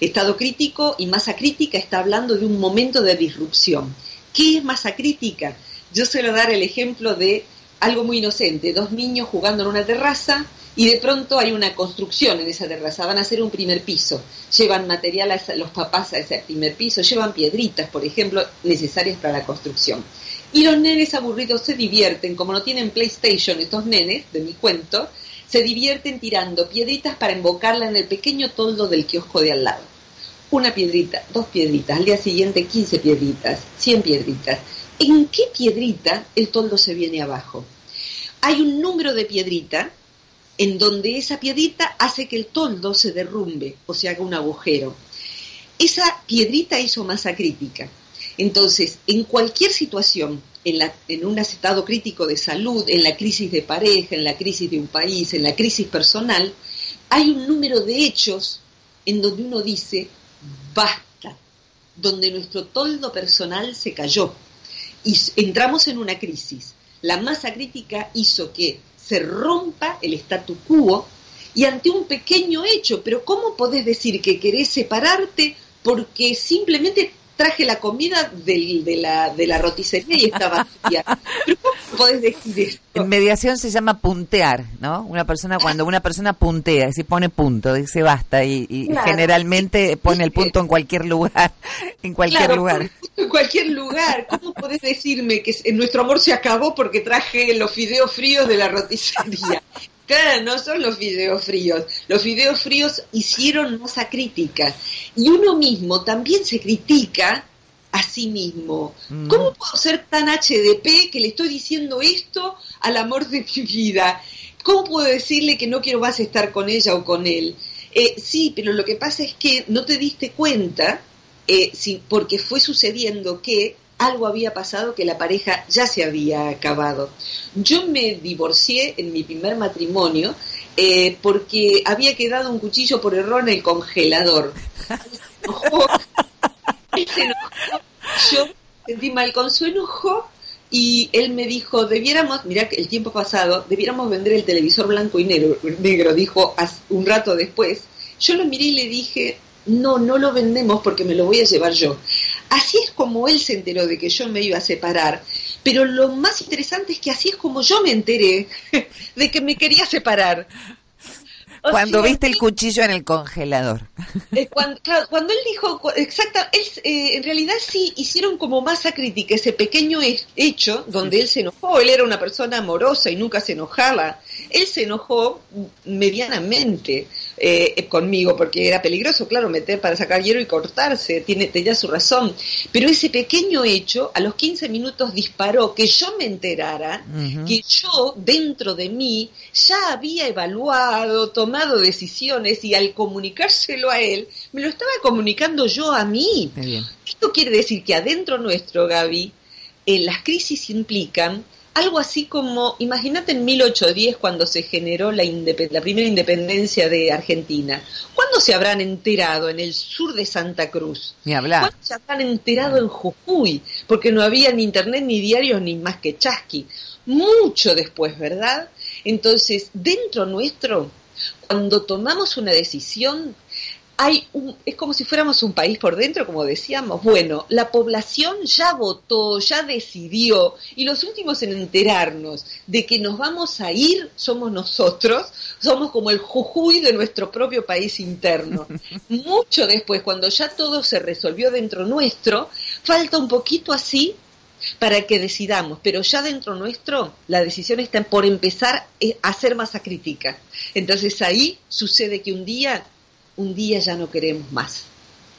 Estado crítico y masa crítica está hablando de un momento de disrupción. ¿Qué es masa crítica? Yo suelo dar el ejemplo de algo muy inocente, dos niños jugando en una terraza y de pronto hay una construcción en esa terraza, van a hacer un primer piso, llevan material a los papás a ese primer piso, llevan piedritas, por ejemplo, necesarias para la construcción. Y los nenes aburridos se divierten, como no tienen PlayStation estos nenes, de mi cuento, se divierten tirando piedritas para embocarla en el pequeño toldo del kiosco de al lado. Una piedrita, dos piedritas, al día siguiente 15 piedritas, 100 piedritas. ¿En qué piedrita el toldo se viene abajo? Hay un número de piedrita en donde esa piedrita hace que el toldo se derrumbe o se haga un agujero. Esa piedrita hizo masa crítica. Entonces, en cualquier situación, en, la- en un estado crítico de salud, en la crisis de pareja, en la crisis de un país, en la crisis personal, hay un número de hechos en donde uno dice, basta, donde nuestro toldo personal se cayó y entramos en una crisis. La masa crítica hizo que se rompa el statu quo y ante un pequeño hecho, pero ¿cómo podés decir que querés separarte porque simplemente traje la comida del- de, la, de la roticería y está vacía? ¿Pero cómo podés decir esto? En mediación se llama puntear, ¿no? Una persona, cuando una persona puntea, se pone punto, dice basta, y, y Claro. generalmente pone el punto en cualquier lugar, en cualquier Claro, lugar. En cualquier lugar. ¿Cómo podés decirme que nuestro amor se acabó porque traje los fideos fríos de la roticería? Claro, no son los fideos fríos. Los fideos fríos hicieron masa crítica. Y uno mismo también se critica a sí mismo. Mm. ¿Cómo puedo ser tan HDP que le estoy diciendo esto al amor de mi vida? ¿Cómo puedo decirle que no quiero más estar con ella o con él? Eh, sí, pero lo que pasa es que no te diste cuenta, eh, sí, porque fue sucediendo que algo había pasado que la pareja ya se había acabado. Yo me divorcié en mi primer matrimonio eh, porque había quedado un cuchillo por error en el congelador. Se enojó, se enojó, yo sentí mal con su enojo y él me dijo, debiéramos, mira el tiempo pasado, debiéramos vender el televisor blanco y negro, negro dijo un rato después. Yo lo miré y le dije, no, no lo vendemos porque me lo voy a llevar yo. Así es como él se enteró de que yo me iba a separar, pero lo más interesante es que así es como yo me enteré [LAUGHS] de que me quería separar. Cuando viste el cuchillo en el congelador. Eh, cuando, cuando, él dijo, exacta, él, eh, en realidad sí hicieron como masa crítica ese pequeño hecho donde él se enojó. Él era una persona amorosa y nunca se enojaba. Él se enojó medianamente eh, conmigo porque era peligroso, claro, meter para sacar hierro y cortarse. Tiene, tenía su razón. Pero ese pequeño hecho a los 15 minutos disparó que yo me enterara que yo dentro de mí ya había evaluado, tomado decisiones y al comunicárselo a él, me lo estaba comunicando yo a mí. Esto quiere decir que adentro nuestro, Gaby, eh, las crisis implican algo así como, imagínate en 1810 cuando se generó la, la primera independencia de Argentina. ¿Cuándo se habrán enterado en el sur de Santa Cruz? Ni hablar. ¿Cuándo se habrán enterado en Jujuy? Porque no había ni internet, ni diarios, ni más que chasqui. Mucho después, ¿verdad? Entonces, dentro nuestro cuando tomamos una decisión, hay un, es como si fuéramos un país por dentro, como decíamos. Bueno, la población ya votó, ya decidió, y los últimos en enterarnos de que nos vamos a ir somos nosotros, somos como el jujuy de nuestro propio país interno. [LAUGHS] Mucho después, cuando ya todo se resolvió dentro nuestro, falta un poquito así para que decidamos, pero ya dentro nuestro la decisión está por empezar eh, a ser masa crítica. Entonces ahí sucede que un día, un día ya no queremos más.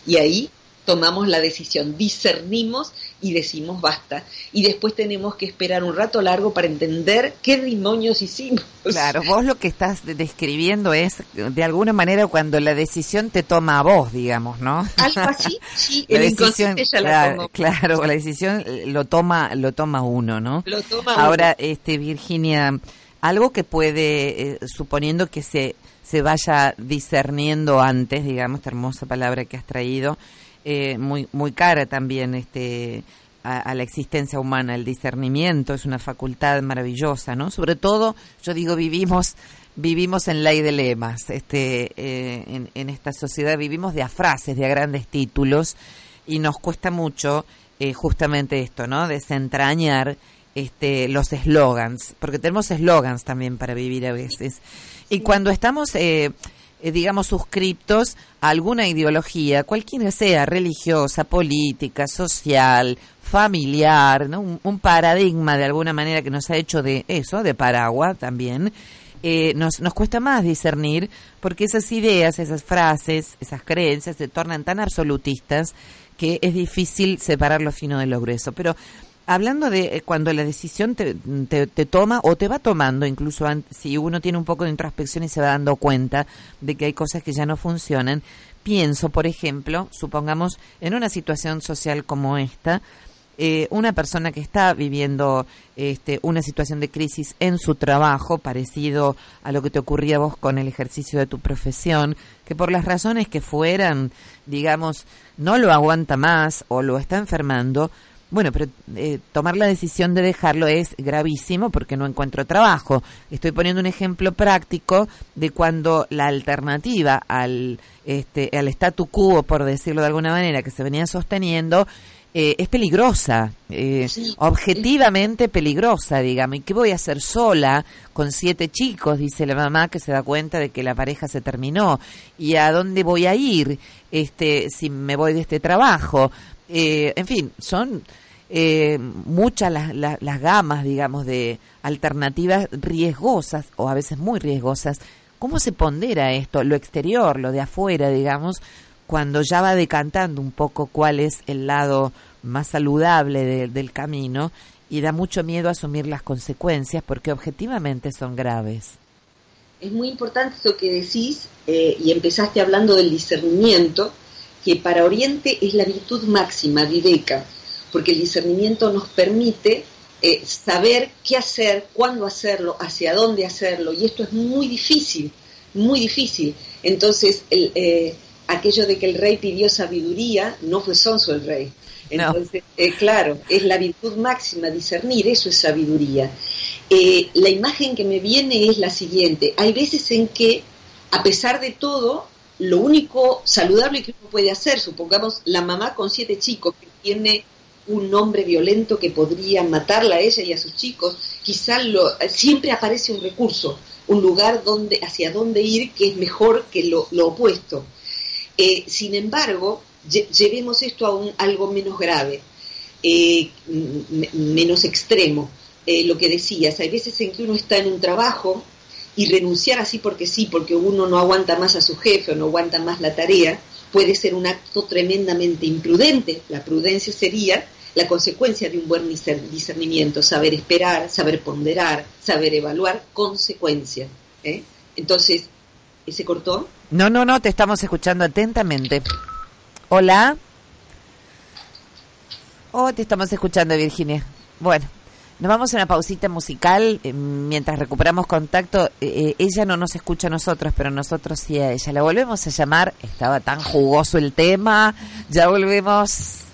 Y ahí tomamos la decisión, discernimos y decimos basta. Y después tenemos que esperar un rato largo para entender qué demonios hicimos. Claro, vos lo que estás describiendo es, de alguna manera, cuando la decisión te toma a vos, digamos, ¿no? Algo así, [LAUGHS] sí, el decisión, ya claro, la Claro, la decisión lo toma, lo toma uno, ¿no? Lo toma Ahora, este, Virginia, algo que puede, eh, suponiendo que se, se vaya discerniendo antes, digamos, esta hermosa palabra que has traído, eh, muy, muy cara también este, a, la existencia humana. El discernimiento es una facultad maravillosa, ¿no? Sobre todo, yo digo, vivimos vivimos en ley de lemas, este, eh, en, esta sociedad vivimos de a frases, de a grandes títulos, y nos cuesta mucho eh, justamente esto, ¿no? Desentrañar este, los eslogans, porque tenemos eslogans también para vivir a veces. Y cuando estamos eh, eh, digamos, suscriptos a alguna ideología, cualquiera sea, religiosa, política, social, familiar, ¿no? un, paradigma de alguna manera que nos ha hecho de eso, de paraguas también, eh, nos, nos cuesta más discernir porque esas ideas, esas frases, esas creencias se tornan tan absolutistas que es difícil separar lo fino de lo grueso. Pero hablando de eh, cuando la decisión te, te, toma o te va tomando, incluso si uno tiene un poco de introspección y se va dando cuenta de que hay cosas que ya no funcionan, pienso, por ejemplo, supongamos en una situación social como esta, eh, una persona que está viviendo este, una situación de crisis en su trabajo, parecido a lo que te ocurría a vos con el ejercicio de tu profesión, que por las razones que fueran, digamos, no lo aguanta más o lo está enfermando, bueno, pero eh, tomar la decisión de dejarlo es gravísimo porque no encuentro trabajo. Estoy poniendo un ejemplo práctico de cuando la alternativa al, este, al statu quo, por decirlo de alguna manera, que se venía sosteniendo, eh, es peligrosa, eh, objetivamente peligrosa, digamos. ¿Y qué voy a hacer sola con siete chicos? Dice la mamá que se da cuenta de que la pareja se terminó. ¿Y a dónde voy a ir este, si me voy de este trabajo? En fin, son eh, muchas las, las, gamas, digamos, de alternativas riesgosas o a veces muy riesgosas. ¿Cómo se pondera esto, lo exterior, lo de afuera, digamos, cuando ya va decantando un poco cuál es el lado más saludable del camino y da mucho miedo asumir las consecuencias porque objetivamente son graves? Es muy importante eso que decís eh, y empezaste hablando del discernimiento, que para Oriente es la virtud máxima, Viveka porque el discernimiento nos permite eh, saber qué hacer, cuándo hacerlo, hacia dónde hacerlo, y esto es muy difícil, muy difícil. Entonces, el, eh, aquello de que el rey pidió sabiduría, no fue Sonso el rey. Entonces, eh, claro, es la virtud máxima, discernir, eso es sabiduría. la imagen que me viene es la siguiente, hay veces en que, a pesar de todo, lo único saludable que uno puede hacer, supongamos la mamá con siete chicos que tiene un hombre violento que podría matarla a ella y a sus chicos, quizá lo, siempre aparece un recurso, un lugar donde, hacia dónde ir que es mejor que lo, opuesto. Eh, sin embargo, llevemos esto a un, algo menos grave, eh, menos extremo. Eh, lo que decías, hay veces en que uno está en un trabajo y renunciar así porque sí, porque uno no aguanta más a su jefe o no aguanta más la tarea, puede ser un acto tremendamente imprudente. La prudencia sería la consecuencia de un buen discernimiento, saber esperar, saber ponderar, saber evaluar consecuencias. ¿eh? Entonces, ¿se cortó? No, no, no, te estamos escuchando atentamente. Hola. Oh, te estamos escuchando, Virginia. Bueno. Nos vamos a una pausita musical eh, mientras recuperamos contacto. Eh, eh, ella no nos escucha a nosotros, pero nosotros sí a ella. La volvemos a llamar. Estaba tan jugoso el tema. Ya volvemos.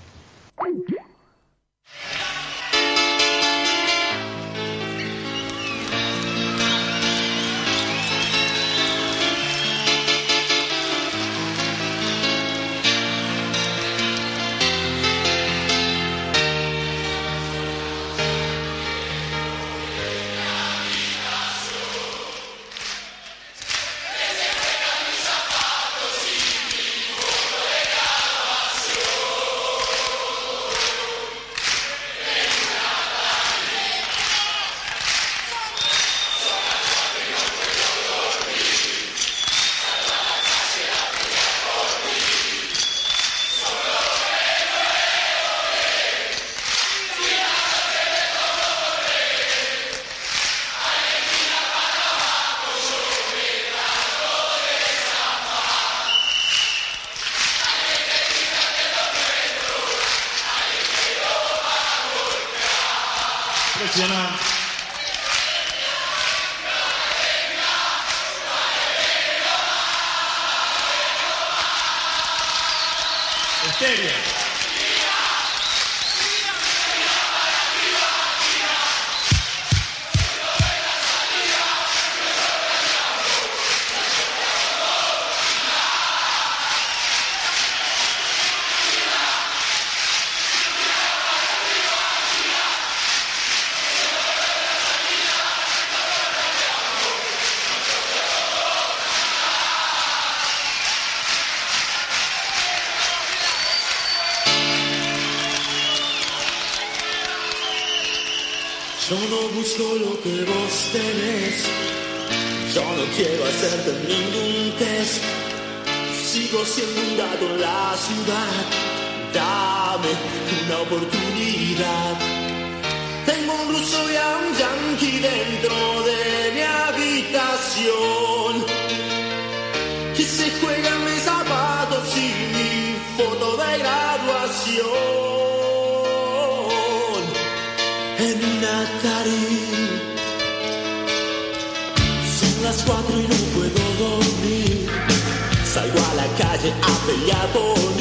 Lo que vos tenés. Yo no quiero hacerte ningún test. Sigo siendo un gato en la ciudad. Dame una oportunidad. Tengo un ruso y a un yankee dentro de mi habitación. Calle a pelear por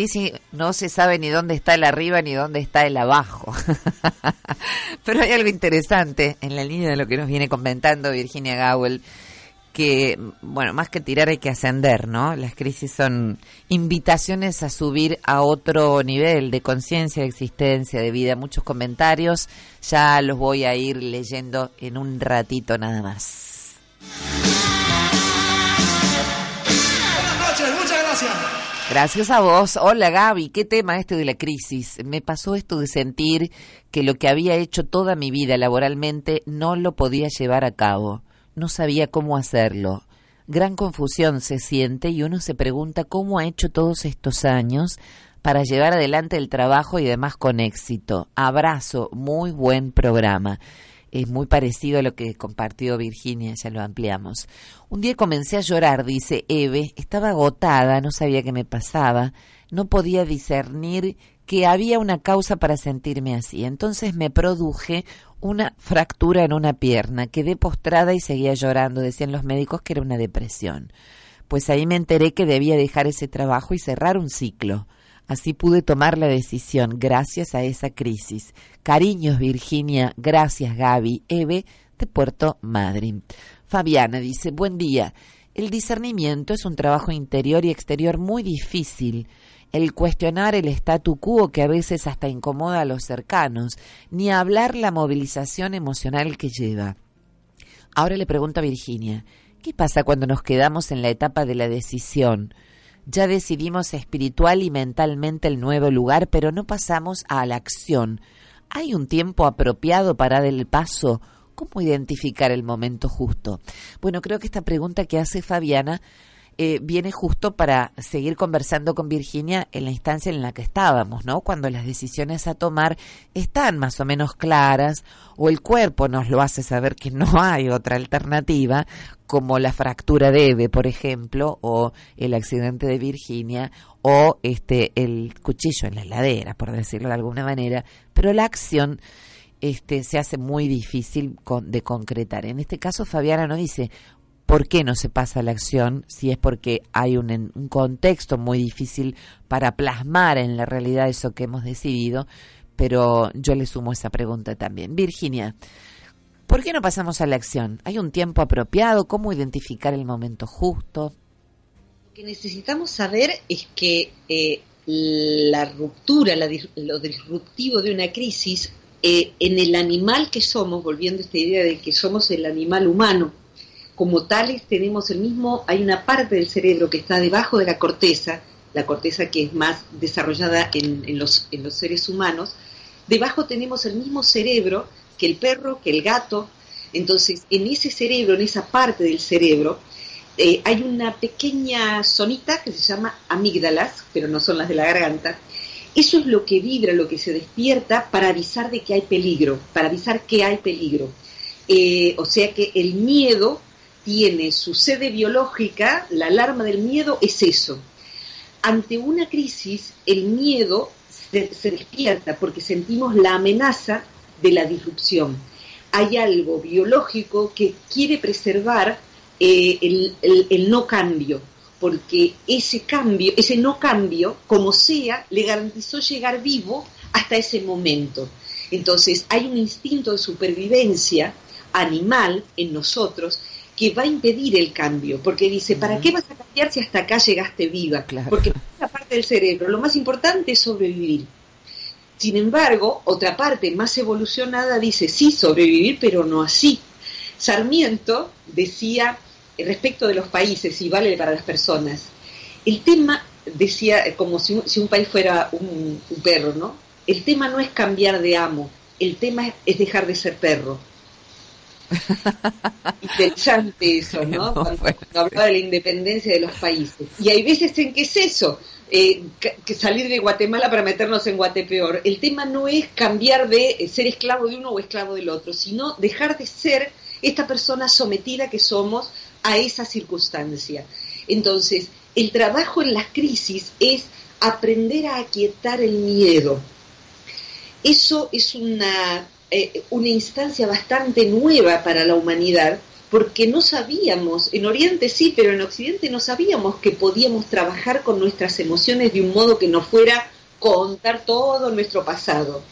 crisis no se sabe ni dónde está el arriba ni dónde está el abajo. [LAUGHS] Pero hay algo interesante en la línea de lo que nos viene comentando Virginia Gowell, que, bueno, más que tirar hay que ascender, ¿no? Las crisis son invitaciones a subir a otro nivel de conciencia, de existencia, de vida. Muchos comentarios, ya los voy a ir leyendo en un ratito nada más. Buenas noches, muchas gracias. Gracias a vos. Hola Gaby, ¿qué tema este de la crisis? Me pasó esto de sentir que lo que había hecho toda mi vida laboralmente no lo podía llevar a cabo. No sabía cómo hacerlo. Gran confusión se siente y uno se pregunta cómo ha hecho todos estos años para llevar adelante el trabajo y demás con éxito. Abrazo, muy buen programa. Es muy parecido a lo que compartió Virginia, ya lo ampliamos. Un día comencé a llorar, dice Eve, estaba agotada, no sabía qué me pasaba, no podía discernir que había una causa para sentirme así. Entonces me produje una fractura en una pierna, quedé postrada y seguía llorando, decían los médicos que era una depresión. Pues ahí me enteré que debía dejar ese trabajo y cerrar un ciclo. Así pude tomar la decisión gracias a esa crisis. Cariños, Virginia. Gracias, Gaby. Eve, de Puerto Madryn. Fabiana dice, buen día. El discernimiento es un trabajo interior y exterior muy difícil. El cuestionar el statu quo que a veces hasta incomoda a los cercanos, ni hablar la movilización emocional que lleva. Ahora le pregunto a Virginia, ¿qué pasa cuando nos quedamos en la etapa de la decisión? Ya decidimos espiritual y mentalmente el nuevo lugar, pero no pasamos a la acción. ¿Hay un tiempo apropiado para dar el paso? ¿Cómo identificar el momento justo? Bueno, creo que esta pregunta que hace Fabiana eh, viene justo para seguir conversando con Virginia en la instancia en la que estábamos, ¿no? Cuando las decisiones a tomar están más o menos claras o el cuerpo nos lo hace saber que no [LAUGHS] hay otra alternativa, como la fractura de Eve, por ejemplo, o el accidente de Virginia, o este el cuchillo en la heladera, por decirlo de alguna manera, pero la acción este se hace muy difícil con- de concretar. En este caso Fabiana no dice por qué no se pasa a la acción, si es porque hay un, un contexto muy difícil para plasmar en la realidad eso que hemos decidido, pero yo le sumo esa pregunta también. Virginia, ¿por qué no pasamos a la acción? ¿Hay un tiempo apropiado? ¿Cómo identificar el momento justo? que necesitamos saber es que eh, la ruptura, lo disruptivo de una crisis eh, en el animal que somos, volviendo a esta idea de que somos el animal humano, como tales tenemos el mismo, hay una parte del cerebro que está debajo de la corteza, la corteza que es más desarrollada en, los, en los seres humanos, debajo tenemos el mismo cerebro que el perro, que el gato, entonces en ese cerebro, en esa parte del cerebro, eh, hay una pequeña zonita que se llama amígdalas, pero no son las de la garganta. Eso es lo que vibra, lo que se despierta para avisar de que hay peligro, para avisar que hay peligro. Eh, o sea que el miedo tiene su sede biológica, la alarma del miedo es eso. Ante una crisis, el miedo se despierta porque sentimos la amenaza de la disrupción. Hay algo biológico que quiere preservar eh, el, no cambio, porque ese cambio, ese no cambio, como sea, le garantizó llegar vivo hasta ese momento. Entonces hay un instinto de supervivencia animal en nosotros que va a impedir el cambio, porque dice, ¿para qué vas a cambiar si hasta acá llegaste viva? Porque esa parte del cerebro, lo más importante es sobrevivir. Sin embargo, otra parte más evolucionada dice, sí, sobrevivir, pero no así. Sarmiento decía, respecto de los países y vale para las personas. El tema, decía, como si, un país fuera un, perro, ¿no? El tema no es cambiar de amo, el tema es, dejar de ser perro. [LAUGHS] Interesante eso, ¿no? cuando, hablaba de la independencia de los países. Y hay veces en que es eso, eh, que salir de Guatemala para meternos en Guatepeor. El tema no es cambiar de ser esclavo de uno o esclavo del otro, sino dejar de ser esta persona sometida que somos a esa circunstancia. Entonces, el trabajo en las crisis es aprender a aquietar el miedo. Eso es una, eh, una instancia bastante nueva para la humanidad, porque no sabíamos, en Oriente sí, pero en Occidente no sabíamos que podíamos trabajar con nuestras emociones de un modo que no fuera contar todo nuestro pasado.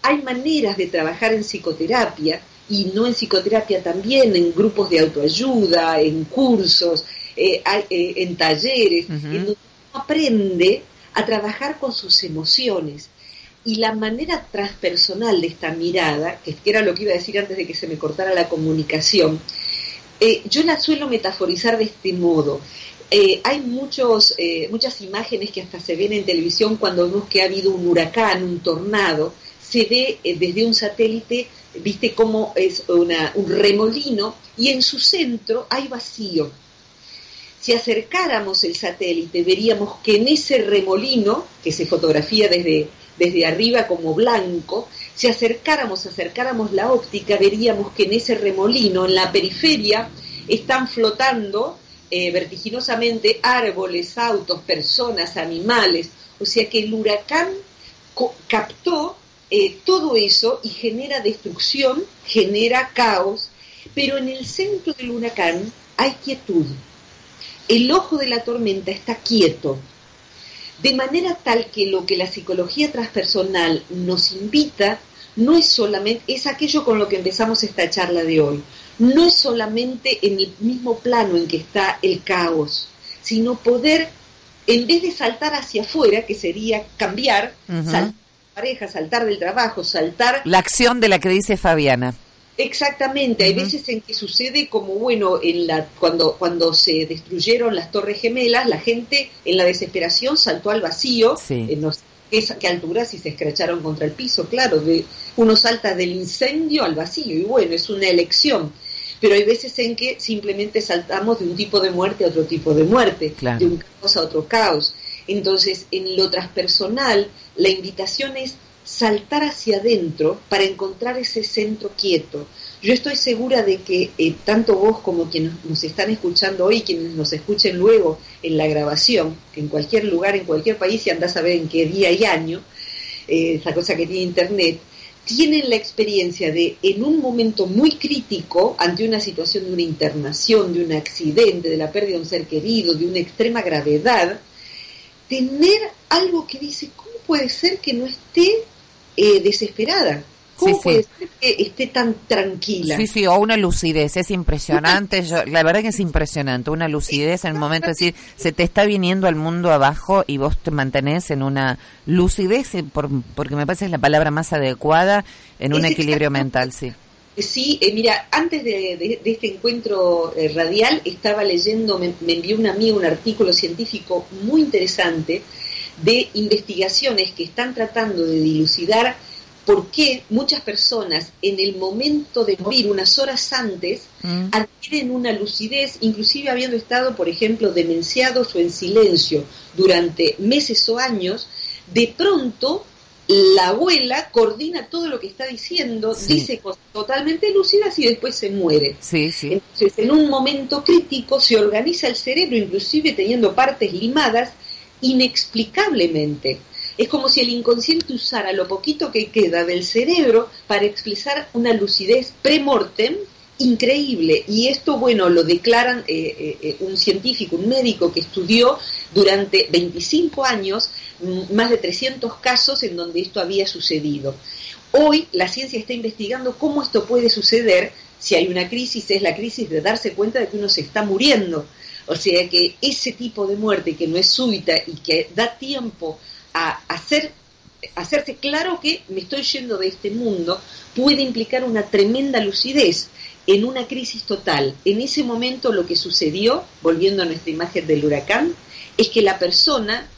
Hay maneras de trabajar en psicoterapia y no en psicoterapia también, en grupos de autoayuda, en cursos, eh, eh, en talleres, en donde uno aprende a trabajar con sus emociones. Y la manera transpersonal de esta mirada, que era lo que iba a decir antes de que se me cortara la comunicación, eh, yo la suelo metaforizar de este modo. hay muchos, muchas imágenes que hasta se ven en televisión cuando vemos que ha habido un huracán, un tornado, se ve desde un satélite viste cómo es un remolino y en su centro hay vacío. Si acercáramos el satélite, veríamos que en ese remolino, que se fotografía desde, desde arriba como blanco, si acercáramos, acercáramos la óptica, veríamos que en ese remolino, en la periferia, están flotando eh, vertiginosamente árboles, autos, personas, animales. O sea que el huracán captó eh, todo eso y genera destrucción, genera caos, pero en el centro del huracán hay quietud. El ojo de la tormenta está quieto, de manera tal que lo que la psicología transpersonal nos invita no es solamente, es aquello con lo que empezamos esta charla de hoy, no es solamente en el mismo plano en que está el caos, sino poder, en vez de saltar hacia afuera, que sería cambiar, saltar pareja, saltar del trabajo, saltar... La acción de la que dice Fabiana. Exactamente, hay veces en que sucede como, bueno, en la, cuando, cuando se destruyeron las torres gemelas, la gente en la desesperación saltó al vacío, en no qué, altura si se escracharon contra el piso, claro, de, uno salta del incendio al vacío y bueno, es una elección. Pero hay veces en que simplemente saltamos de un tipo de muerte a otro tipo de muerte, de un caos a otro caos. Entonces, en lo transpersonal, la invitación es saltar hacia adentro para encontrar ese centro quieto. Yo estoy segura de que eh, tanto vos como quienes nos están escuchando hoy, quienes nos escuchen luego en la grabación, en cualquier lugar, en cualquier país, y andás a ver en qué día y año, eh, esa cosa que tiene Internet, tienen la experiencia de, en un momento muy crítico, ante una situación de una internación, de un accidente, de la pérdida de un ser querido, de una extrema gravedad, tener algo que dice, ¿cómo puede ser que no esté eh, desesperada? ¿Cómo Sí, puede sí. ser que esté tan tranquila? Sí, sí, o una lucidez, es impresionante. Yo, la verdad que es impresionante, una lucidez en el momento de decir, se te está viniendo al mundo abajo y vos te mantenés en una lucidez, eh, por, porque me parece es la palabra más adecuada, en un Es equilibrio mental, sí. Sí, eh, mira, antes de, de- de este encuentro eh, radial estaba leyendo, me, me envió un amigo un artículo científico muy interesante de investigaciones que están tratando de dilucidar por qué muchas personas en el momento de morir, unas horas antes, Mm. adquieren una lucidez, inclusive habiendo estado, por ejemplo, demenciados o en silencio durante meses o años, de pronto la abuela coordina todo lo que está diciendo, Sí. dice cosas totalmente lúcidas y después se muere. Sí, sí. Entonces, en un momento crítico se organiza el cerebro, inclusive teniendo partes limadas, inexplicablemente. Es como si el inconsciente usara lo poquito que queda del cerebro para expresar una lucidez pre-mortem increíble. Y esto, bueno, lo declaran eh, eh, eh, un científico, un médico que estudió durante 25 años mm, más de 300 casos en donde esto había sucedido. Hoy la ciencia está investigando cómo esto puede suceder. Si hay una crisis, es la crisis de darse cuenta de que uno se está muriendo. O sea que ese tipo de muerte que no es súbita y que da tiempo a hacer, hacerse claro que me estoy yendo de este mundo, puede implicar una tremenda lucidez en una crisis total. En ese momento lo que sucedió, volviendo a nuestra imagen del huracán, es que la persona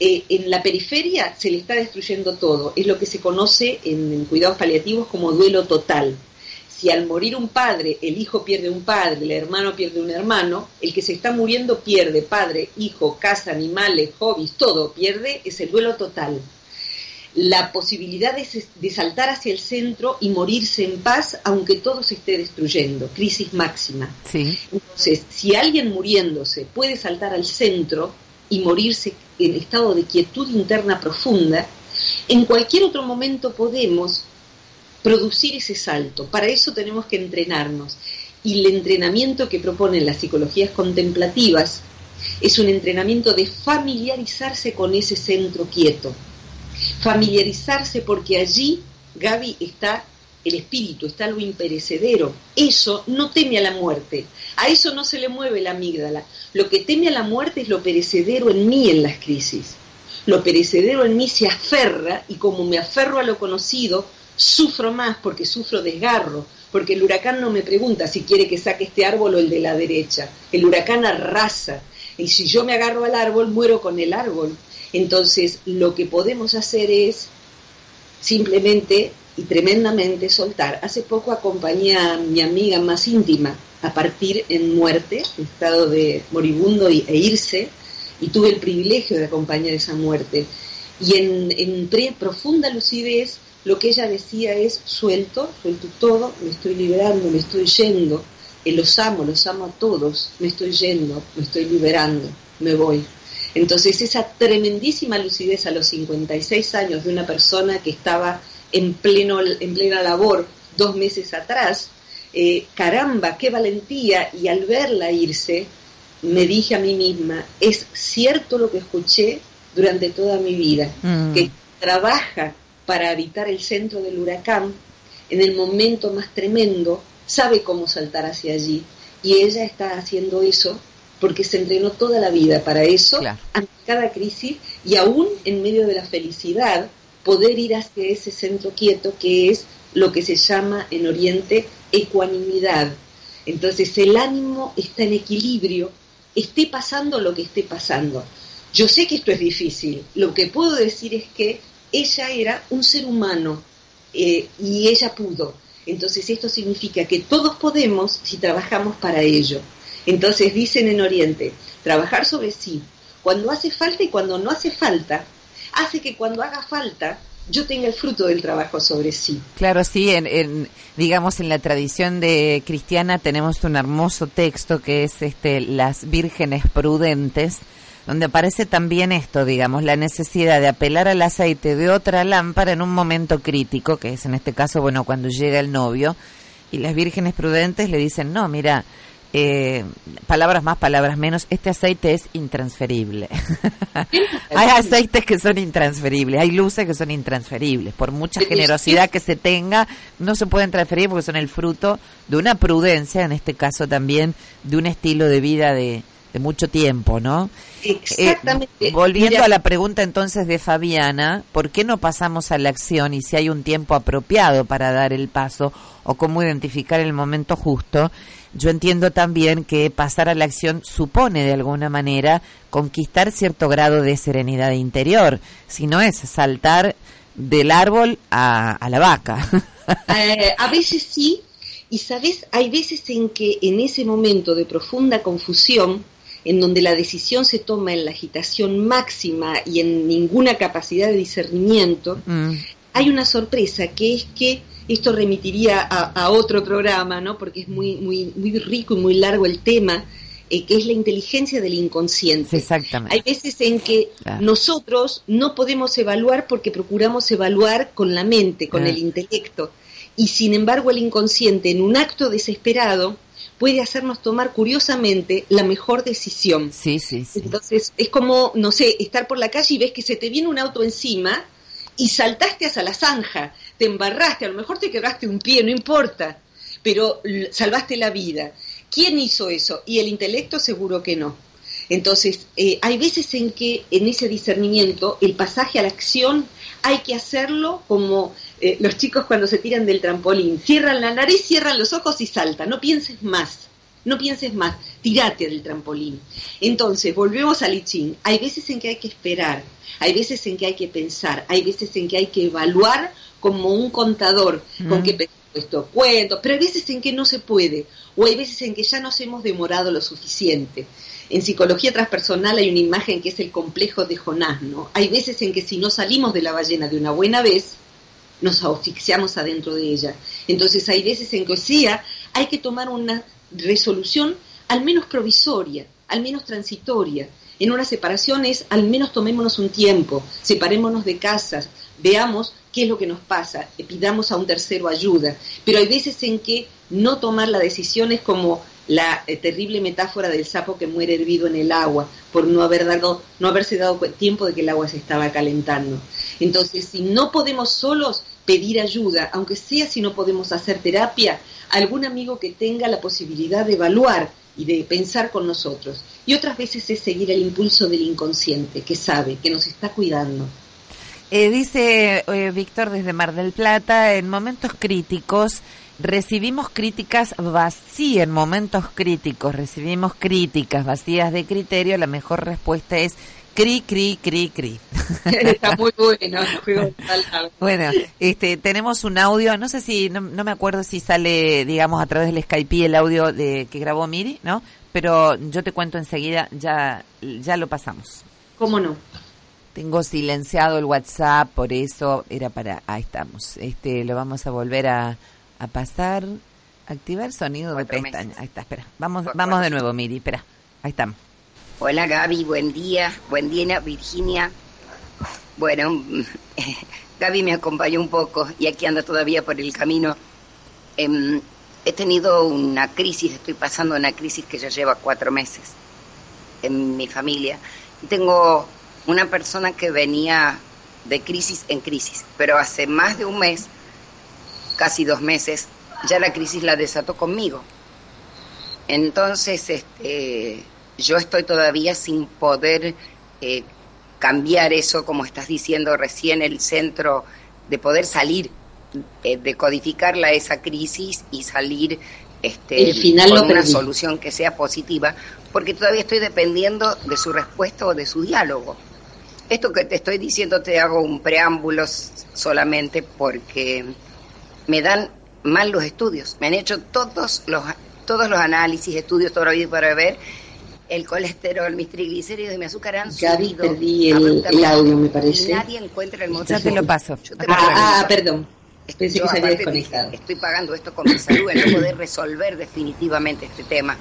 eh, en la periferia se le está destruyendo todo. Es lo que se conoce en, en cuidados paliativos como duelo total. Si al morir un padre, el hijo pierde un padre, el hermano pierde un hermano, el que se está muriendo pierde padre, hijo, casa, animales, hobbies, todo pierde, es el duelo total. La posibilidad de, de saltar hacia el centro y morirse en paz, aunque todo se esté destruyendo, crisis máxima. Sí. Entonces, si alguien muriéndose puede saltar al centro y morirse en estado de quietud interna profunda, en cualquier otro momento podemos producir ese salto. Para eso tenemos que entrenarnos. Y el entrenamiento que proponen las psicologías contemplativas es un entrenamiento de familiarizarse con ese centro quieto. Familiarizarse porque allí, Gaby, está el espíritu, está lo imperecedero. Eso no teme a la muerte. A eso no se le mueve la amígdala. Lo que teme a la muerte es lo perecedero en mí en las crisis. Lo perecedero en mí se aferra y como me aferro a lo conocido, sufro más porque sufro desgarro, porque el huracán no me pregunta si quiere que saque este árbol o el de la derecha. El huracán arrasa y si yo me agarro al árbol, muero con el árbol. Entonces, lo que podemos hacer es simplemente y tremendamente soltar. Hace poco acompañé a mi amiga más íntima a partir en muerte, en estado de moribundo e irse, y tuve el privilegio de acompañar esa muerte. Y en, profunda lucidez, lo que ella decía es, suelto, suelto todo, me estoy liberando, me estoy yendo, eh, los amo, los amo a todos, me estoy yendo, me estoy liberando, me voy. Entonces esa tremendísima lucidez a los 56 años de una persona que estaba en, pleno, en plena labor dos meses atrás, eh, caramba, qué valentía, y al verla irse, me dije a mí misma, es cierto lo que escuché durante toda mi vida, Mm. que trabaja para habitar el centro del huracán, en el momento más tremendo, sabe cómo saltar hacia allí, y ella está haciendo eso porque se entrenó toda la vida para eso, Claro. ante cada crisis, y aún en medio de la felicidad, poder ir hacia ese centro quieto que es lo que se llama en Oriente ecuanimidad. Entonces el ánimo está en equilibrio, esté pasando lo que esté pasando. Yo sé que esto es difícil, lo que puedo decir es que ella era un ser humano eh, y ella pudo. Entonces esto significa que todos podemos si trabajamos para ello. Entonces dicen en Oriente, trabajar sobre sí, cuando hace falta y cuando no hace falta, hace que cuando haga falta yo tenga el fruto del trabajo sobre sí. Claro, sí, en, en, digamos en la tradición de cristiana tenemos un hermoso texto que es este las vírgenes prudentes, donde aparece también esto, digamos, la necesidad de apelar al aceite de otra lámpara en un momento crítico, que es en este caso, bueno, cuando llega el novio, y las vírgenes prudentes le dicen, no, mira, eh, palabras más, palabras menos, este aceite es intransferible. [LAUGHS] hay aceites que son intransferibles, hay luces que son intransferibles. Por mucha generosidad que se tenga, no se pueden transferir porque son el fruto de una prudencia, en este caso también de un estilo de vida de, de mucho tiempo, ¿no? Exactamente. Eh, volviendo a la pregunta entonces de Fabiana, ¿por qué no pasamos a la acción y si hay un tiempo apropiado para dar el paso o cómo identificar el momento justo? Yo entiendo también que pasar a la acción supone de alguna manera conquistar cierto grado de serenidad interior, si no es saltar del árbol a, la vaca. [LAUGHS] Eh, a veces sí, y sabes, hay veces en que en ese momento de profunda confusión, en donde la decisión se toma en la agitación máxima y en ninguna capacidad de discernimiento, mm. hay una sorpresa que es que esto remitiría a, otro programa, ¿no? Porque es muy, muy, muy rico y muy largo el tema, eh, que es la inteligencia del inconsciente. Exactamente. Hay veces en que nosotros no podemos evaluar porque procuramos evaluar con la mente, con el intelecto. Y sin embargo el inconsciente, en un acto desesperado, puede hacernos tomar curiosamente la mejor decisión. Sí, sí, sí. Entonces, es como, no sé, estar por la calle y ves que se te viene un auto encima y saltaste hacia la zanja, te embarraste, a lo mejor te quebraste un pie, no importa, pero salvaste la vida. ¿Quién hizo eso? Y el intelecto seguro que no. Entonces, eh, hay veces en que en ese discernimiento el pasaje a la acción hay que hacerlo como eh, los chicos cuando se tiran del trampolín. Cierran la nariz, cierran los ojos y saltan. No pienses más. No pienses más, tirate del trampolín. Entonces, volvemos al I Hay veces en que hay que esperar, hay veces en que hay que pensar, hay veces en que hay que evaluar como un contador con mm. qué esto cuento, pero hay veces en que no se puede, o hay veces en que ya nos hemos demorado lo suficiente. En psicología transpersonal hay una imagen que es el complejo de Jonás, ¿no? Hay veces en que si no salimos de la ballena de una buena vez, nos asfixiamos adentro de ella. Entonces hay veces en que, o sea, hay que tomar una resolución al menos provisoria, al menos transitoria. En una separación es al menos tomémonos un tiempo, separémonos de casas, veamos qué es lo que nos pasa, pidamos a un tercero ayuda. Pero hay veces en que no tomar la decisión es como la eh, terrible metáfora del sapo que muere hervido en el agua por no haber dado no haberse dado tiempo de que el agua se estaba calentando. Entonces, si no podemos solos pedir ayuda, aunque sea si no podemos hacer terapia, algún amigo que tenga la posibilidad de evaluar y de pensar con nosotros. Y otras veces es seguir el impulso del inconsciente, que sabe, que nos está cuidando. Eh, dice eh, Víctor desde Mar del Plata, en momentos críticos recibimos críticas vacías, en momentos críticos recibimos críticas vacías de criterio, la mejor respuesta es cri, cri, cri, cri. [LAUGHS] Está muy bueno. [LAUGHS] bueno, este, tenemos un audio, no sé si, no, me acuerdo si sale, digamos, a través del Skype el audio de que grabó Miri, ¿no? Pero yo te cuento enseguida, ya, ya lo pasamos. ¿Cómo no? Tengo silenciado el WhatsApp, por eso era para, ahí estamos. Este, lo vamos a volver a, a pasar, activar sonido de pestaña. Ahí está, espera. Vamos, vamos de nuevo, Miri, espera. Ahí estamos. Hola Gaby, buen día. Buen día, Virginia. Bueno, [LAUGHS] Gaby me acompañó un poco y aquí anda todavía por el camino. Em, he tenido una crisis, estoy pasando una crisis que ya lleva cuatro meses en mi familia. Tengo una persona que venía de crisis en crisis, pero hace más de un mes casi dos meses, ya la crisis la desató conmigo. Entonces, este, yo estoy todavía sin poder eh, cambiar eso, como estás diciendo recién, el centro de poder salir, eh, de codificarla esa crisis y salir este, con una solución que sea positiva, porque todavía estoy dependiendo de su respuesta o de su diálogo. Esto que te estoy diciendo te hago un preámbulo solamente porque me dan mal los estudios. Me han hecho todos los todos los análisis, estudios todavía para ver el colesterol, mis triglicéridos y mi azúcar han ya subido. perdí el, audio, me parece. Y nadie encuentra el motivo. Ya te lo paso. ah, ah, perdón. Pensé que se había desconectado. Estoy pagando esto con mi salud, en no poder resolver definitivamente este tema.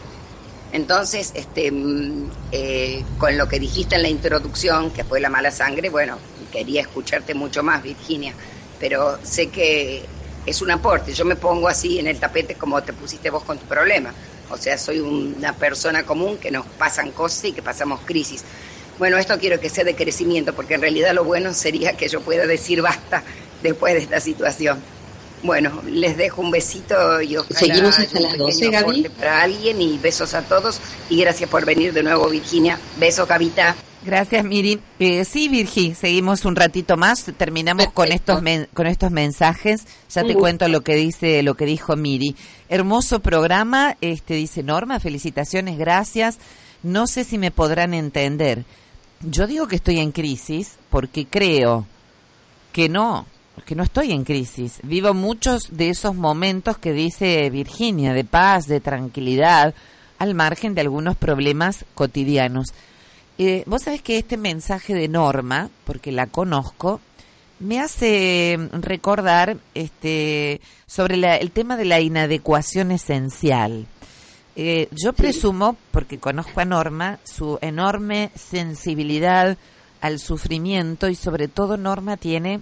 Entonces, este, mm, eh, con lo que dijiste en la introducción, que fue la mala sangre, bueno, quería escucharte mucho más, Virginia, pero sé que es un aporte. Yo me pongo así en el tapete como te pusiste vos con tu problema. O sea, soy una persona común que nos pasan cosas y que pasamos crisis. Bueno, esto quiero que sea de crecimiento, porque en realidad lo bueno sería que yo pueda decir basta después de esta situación. Bueno, les dejo un besito y ojalá Seguimos hasta las 12, Gaby. Para alguien y besos a todos y gracias por venir de nuevo, Virginia. Besos, Gavita. Gracias, Miri. Eh, sí, Virgi, seguimos un ratito más. Terminamos con estos con estos mensajes. Ya te cuento lo que dice, lo que dijo Miri. Hermoso programa, este dice Norma. Felicitaciones, gracias. No sé si me podrán entender. Yo digo que estoy en crisis porque creo que no, que no estoy en crisis. Vivo muchos de esos momentos que dice Virginia, de paz, de tranquilidad, al margen de algunos problemas cotidianos. Eh, vos sabés que este mensaje de Norma, porque la conozco, me hace recordar este, sobre el tema de la inadecuación esencial. Eh, yo presumo, porque conozco a Norma, su enorme sensibilidad al sufrimiento y sobre todo Norma tiene,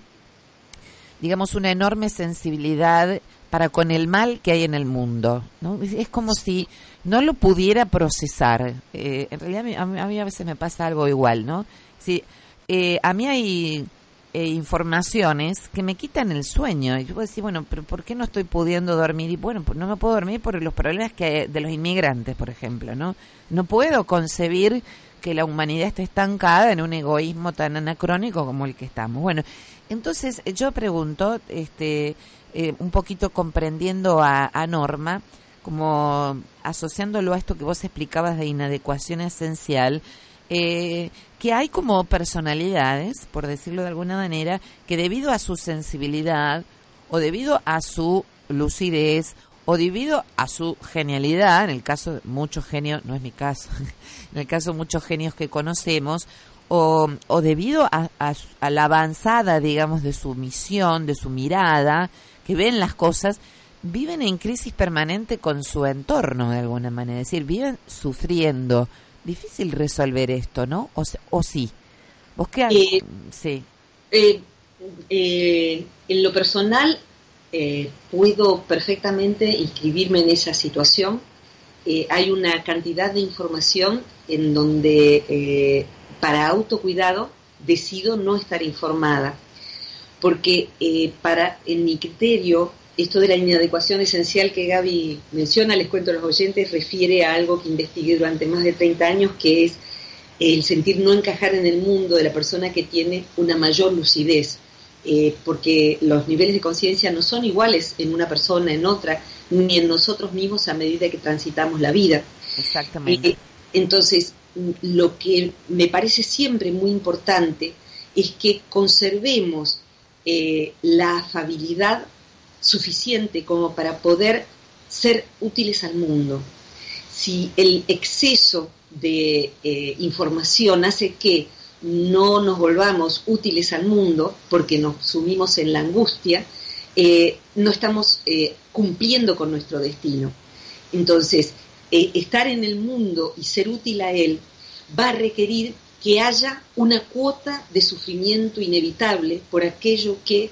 digamos, una enorme sensibilidad para con el mal que hay en el mundo. ¿no? Es como si no lo pudiera procesar. Eh, en realidad a mí, a veces me pasa algo igual, ¿no? Sí, eh, a mí hay eh, informaciones que me quitan el sueño. Y yo puedo decir, bueno, pero ¿por qué no estoy pudiendo dormir? Y bueno, pues no me puedo dormir por los problemas que de los inmigrantes, por ejemplo, ¿no? No puedo concebir que la humanidad esté estancada en un egoísmo tan anacrónico como el que estamos. Bueno, entonces yo pregunto, este, eh, un poquito comprendiendo a, Norma, como asociándolo a esto que vos explicabas de inadecuación esencial, eh, que hay como personalidades, por decirlo de alguna manera, que debido a su sensibilidad o debido a su lucidez o debido a su genialidad, en el caso de muchos genios, no es mi caso, [LAUGHS] en el caso de muchos genios que conocemos, o, o debido a, a, la avanzada, digamos, de su misión, de su mirada, que ven las cosas, viven en crisis permanente con su entorno de alguna manera, es decir, viven sufriendo, difícil resolver esto, ¿no? O, o sí. ¿Vos qué eh, sí. Eh, eh, en lo personal, puedo perfectamente inscribirme en esa situación. hay una cantidad de información en donde para autocuidado decido no estar informada, porque para, en mi criterio, esto de la inadecuación esencial que Gaby menciona, les cuento a los oyentes, refiere a algo que investigué durante más de 30 años, que es el sentir no encajar en el mundo de la persona que tiene una mayor lucidez, eh, porque los niveles de conciencia no son iguales en una persona, en otra, ni en nosotros mismos a medida que transitamos la vida. Exactamente. Eh, entonces, lo que me parece siempre muy importante es que conservemos eh, la afabilidad suficiente como para poder ser útiles al mundo. Si el exceso de eh, información hace que no nos volvamos útiles al mundo porque nos sumimos en la angustia, eh, no estamos cumpliendo con nuestro destino. Entonces, estar en el mundo y ser útil a él va a requerir que haya una cuota de sufrimiento inevitable por aquello que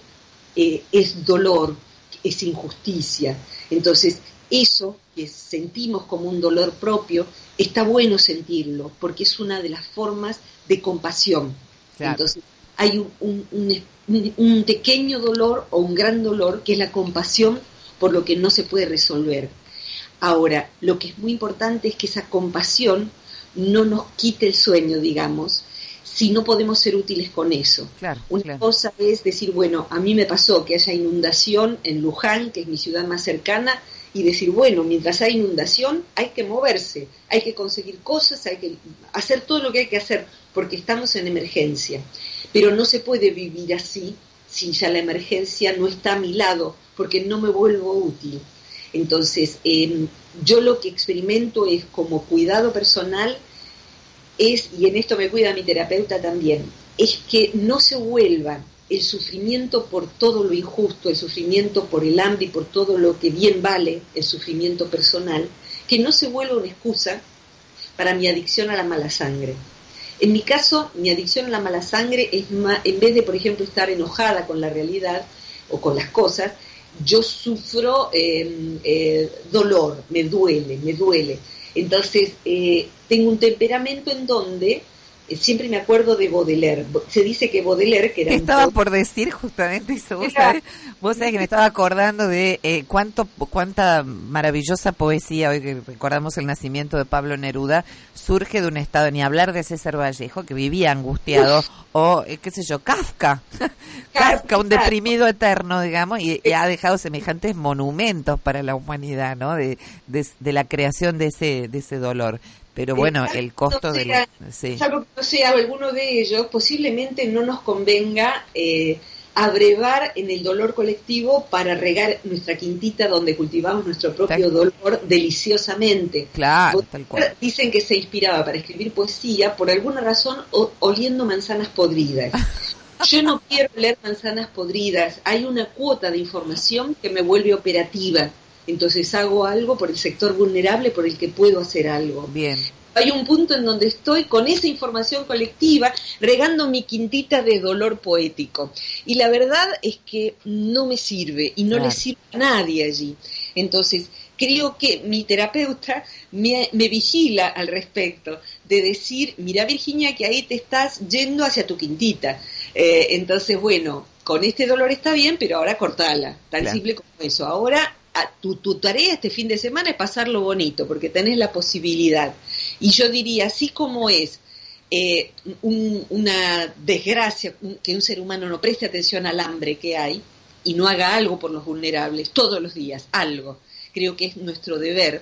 es dolor, es injusticia. Entonces, eso que sentimos como un dolor propio, está bueno sentirlo, porque es una de las formas de compasión. Entonces, hay un, pequeño dolor o un gran dolor que es la compasión por lo que no se puede resolver. Ahora, lo que es muy importante es que esa compasión no nos quite el sueño, digamos, si no podemos ser útiles con eso. Una cosa es decir, bueno, a mí me pasó que haya inundación en Luján, que es mi ciudad más cercana, y decir, bueno, mientras hay inundación hay que moverse, hay que conseguir cosas, hay que hacer todo lo que hay que hacer, porque estamos en emergencia. Pero no se puede vivir así si ya la emergencia no está a mi lado, porque no me vuelvo útil. Entonces, em, yo lo que experimento es como cuidado personal, es, y en esto me cuida mi terapeuta también, es que no se vuelva el sufrimiento por todo lo injusto, el sufrimiento por el hambre y por todo lo que bien vale, el sufrimiento personal, que no se vuelva una excusa para mi adicción a la mala sangre. En mi caso, mi adicción a la mala sangre es en vez de, por ejemplo, estar enojada con la realidad o con las cosas, yo sufro eh, eh, dolor, me duele, me duele. Entonces, eh, tengo un temperamento en donde siempre me acuerdo de Baudelaire. Se dice que Baudelaire, que era Estaba por decir justamente eso. Vos sabés, vos sabés que me estaba acordando de eh, cuánto, cuánta maravillosa poesía, hoy que recordamos el nacimiento de Pablo Neruda, surge de un estado, ni hablar de César Vallejo, que vivía angustiado, o eh, qué sé yo, Kafka. [LAUGHS] Kafka, un deprimido eterno, digamos, y, y ha dejado semejantes monumentos para la humanidad, ¿no? De, de, de la creación de ese, de ese dolor. Pero bueno, Exacto, el costo del... sea, Sí. Salvo que no sea alguno de ellos, posiblemente no nos convenga eh, abrevar en el dolor colectivo para regar nuestra quintita donde cultivamos nuestro propio dolor deliciosamente. Claro, tal cual. Dicen que se inspiraba para escribir poesía por alguna razón o- oliendo manzanas podridas. [LAUGHS] Yo no quiero leer manzanas podridas. Hay una cuota de información que me vuelve operativa. Entonces hago algo por el sector vulnerable por el que puedo hacer algo. Bien. Hay un punto en donde estoy con esa información colectiva regando mi quintita de dolor poético. Y la verdad es que no me sirve y no Claro. le sirve a nadie allí. Entonces, creo que mi terapeuta me, me vigila al respecto de decir, mira Virginia, que ahí te estás yendo hacia tu quintita. Eh, entonces, bueno, con este dolor está bien, pero ahora cortala. Tan Claro. simple como eso. Ahora tu, tu tarea este fin de semana es pasarlo bonito, porque tenés la posibilidad. Y yo diría, así como es eh, un- una desgracia que un ser humano no preste atención al hambre que hay y no haga algo por los vulnerables todos los días, algo, creo que es nuestro deber.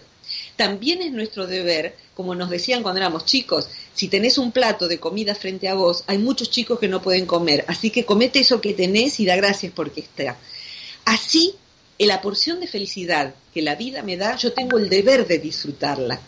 También es nuestro deber, como nos decían cuando éramos chicos, si tenés un plato de comida frente a vos, hay muchos chicos que no pueden comer, así que comete eso que tenés y da gracias porque está. Así, en la porción de felicidad que la vida me da, yo tengo el deber de disfrutarla,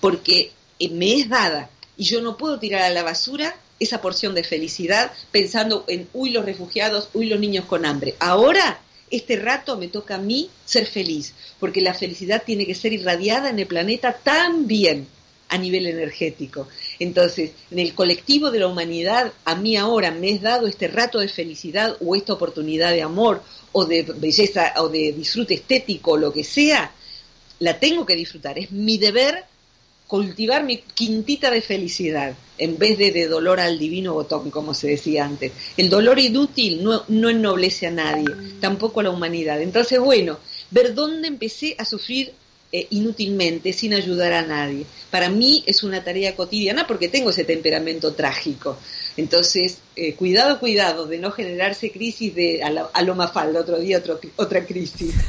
porque eh, me es dada y yo no puedo tirar a la basura esa porción de felicidad pensando en, uy, los refugiados, uy, los niños con hambre. Ahora, este rato me toca a mí ser feliz, porque la felicidad tiene que ser irradiada en el planeta también a nivel energético. Entonces, en el colectivo de la humanidad, a mí ahora me es dado este rato de felicidad o esta oportunidad de amor o de belleza o de disfrute estético o lo que sea, la tengo que disfrutar. Es mi deber cultivar mi quintita de felicidad en vez de de dolor al divino botón, como se decía antes. El dolor inútil no, no ennoblece a nadie, tampoco a la humanidad. Entonces, bueno, ver dónde empecé a sufrir eh, inútilmente, sin ayudar a nadie. Para mí es una tarea cotidiana porque tengo ese temperamento trágico. Entonces, eh, cuidado, cuidado de no generarse crisis de a, la- a lo otro día otro, otra crisis. [LAUGHS]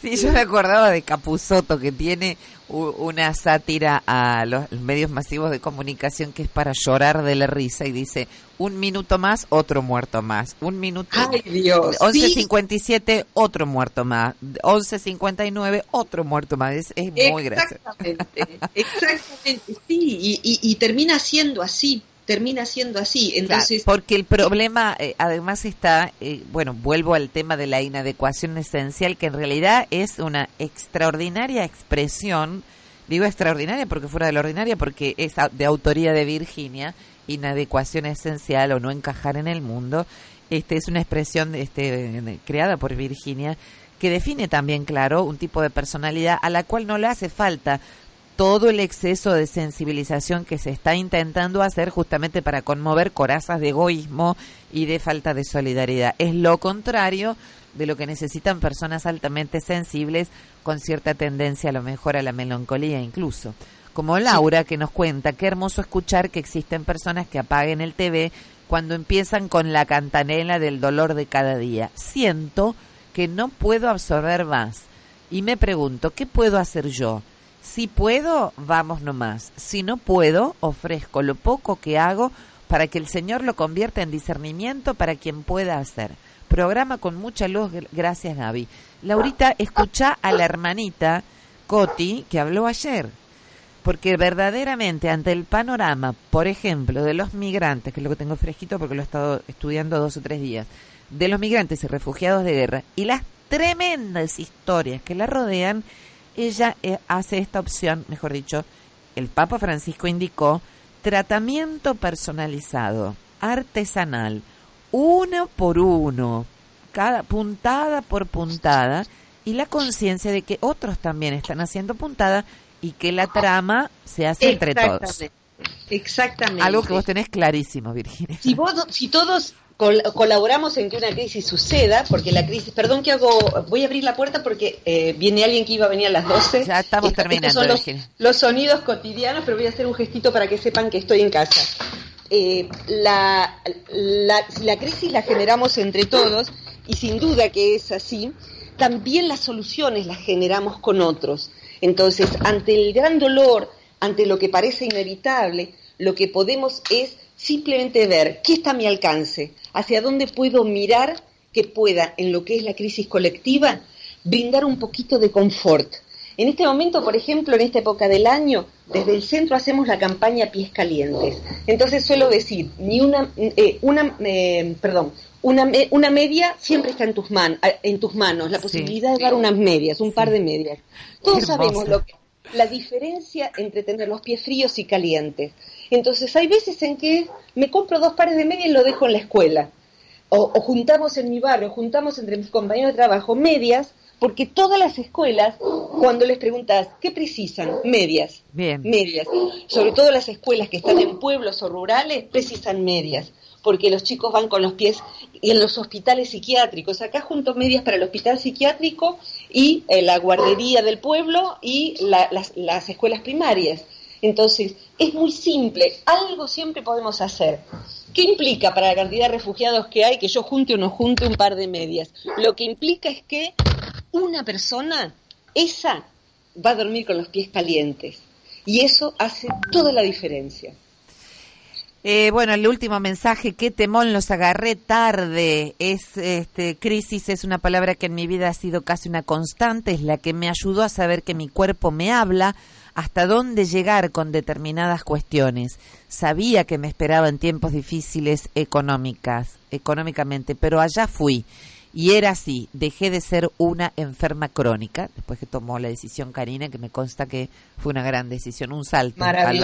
Sí, yo me acordaba de Capuzoto, que tiene una sátira a los medios masivos de comunicación que es para llorar de la risa y dice, un minuto más, otro muerto más. Un minuto... Ay, Dios. sí. 11.57, otro muerto más. 11.59, otro muerto más. Es, es muy gracioso. Exactamente, exactamente, sí, y, y- y termina siendo así, termina siendo así. Entonces, Claro, porque el problema eh, además está, eh, bueno, vuelvo al tema de la inadecuación esencial, que en realidad es una extraordinaria expresión, digo extraordinaria porque fuera de la ordinaria, porque es de autoría de Virginia, inadecuación esencial o no encajar en el mundo, este es una expresión este, creada por Virginia que define también, claro, un tipo de personalidad a la cual no le hace falta todo el exceso de sensibilización que se está intentando hacer justamente para conmover corazas de egoísmo y de falta de solidaridad. Es lo contrario de lo que necesitan personas altamente sensibles con cierta tendencia a lo mejor a la melancolía incluso. Como Laura que nos cuenta, qué hermoso escuchar que existen personas que apaguen el TV cuando empiezan con la cantanela del dolor de cada día. Siento que no puedo absorber más y me pregunto, ¿qué puedo hacer yo? Si puedo, vamos nomás. Si no puedo, ofrezco lo poco que hago para que el Señor lo convierta en discernimiento para quien pueda hacer. Programa con mucha luz, gr- gracias Gaby. Laurita, escucha a la hermanita Coti que habló ayer. Porque verdaderamente ante el panorama, por ejemplo, de los migrantes, que es lo que tengo fresquito porque lo he estado estudiando dos o tres días, de los migrantes y refugiados de guerra y las tremendas historias que la rodean, ella eh, hace esta opción, mejor dicho, el Papa Francisco indicó tratamiento personalizado, artesanal, uno por uno, cada puntada por puntada y la conciencia de que otros también están haciendo puntada y que la trama se hace entre todos. Exactamente. Exactamente. Algo que vos tenés clarísimo, Virginia. si, vos, si todos col- colaboramos en que una crisis suceda, porque la crisis, perdón que hago, voy a abrir la puerta porque eh, viene alguien que iba a venir a las 12. Ya estamos Estos terminando, son los, sonidos cotidianos, pero voy a hacer un gestito para que sepan que estoy en casa. Eh, la, la, la crisis la generamos entre todos, y sin duda que es así, también las soluciones las generamos con otros. Entonces, ante el gran dolor, ante lo que parece inevitable, lo que podemos es simplemente ver qué está a mi alcance, hacia dónde puedo mirar que pueda, en lo que es la crisis colectiva, brindar un poquito de confort. En este momento, por ejemplo, en esta época del año, desde el centro hacemos la campaña Pies Calientes. Entonces suelo decir, ni una, eh, una eh, perdón, una, una media siempre está en tus, man, en tus manos, la Sí. posibilidad de dar unas medias, un par de medias. Todos sabemos lo que, la diferencia entre tener los pies fríos y calientes. Entonces hay veces en que me compro dos pares de medias y lo dejo en la escuela. O, o juntamos en mi barrio, juntamos entre mis compañeros de trabajo medias, porque todas las escuelas, cuando les preguntas, ¿qué precisan? Medias. Bien. Medias. Sobre todo las escuelas que están en pueblos o rurales, precisan medias. Porque los chicos van con los pies y en los hospitales psiquiátricos. Acá junto medias para el hospital psiquiátrico y eh, la guardería del pueblo y la- las, las escuelas primarias. Entonces, es muy simple, algo siempre podemos hacer. ¿Qué implica para la cantidad de refugiados que hay que yo junte o no junte un par de medias? Lo que implica es que una persona, esa, va a dormir con los pies calientes. Y eso hace toda la diferencia. Eh, bueno, el último mensaje, qué temón, los agarré tarde. Es, este, crisis es una palabra que en mi vida ha sido casi una constante, es la que me ayudó a saber que mi cuerpo me habla, hasta dónde llegar con determinadas cuestiones. Sabía que me esperaban tiempos difíciles económicas, económicamente, pero allá fui. Y era así, dejé de ser una enferma crónica, después que tomó la decisión Karina, que me consta que fue una gran decisión, un salto al.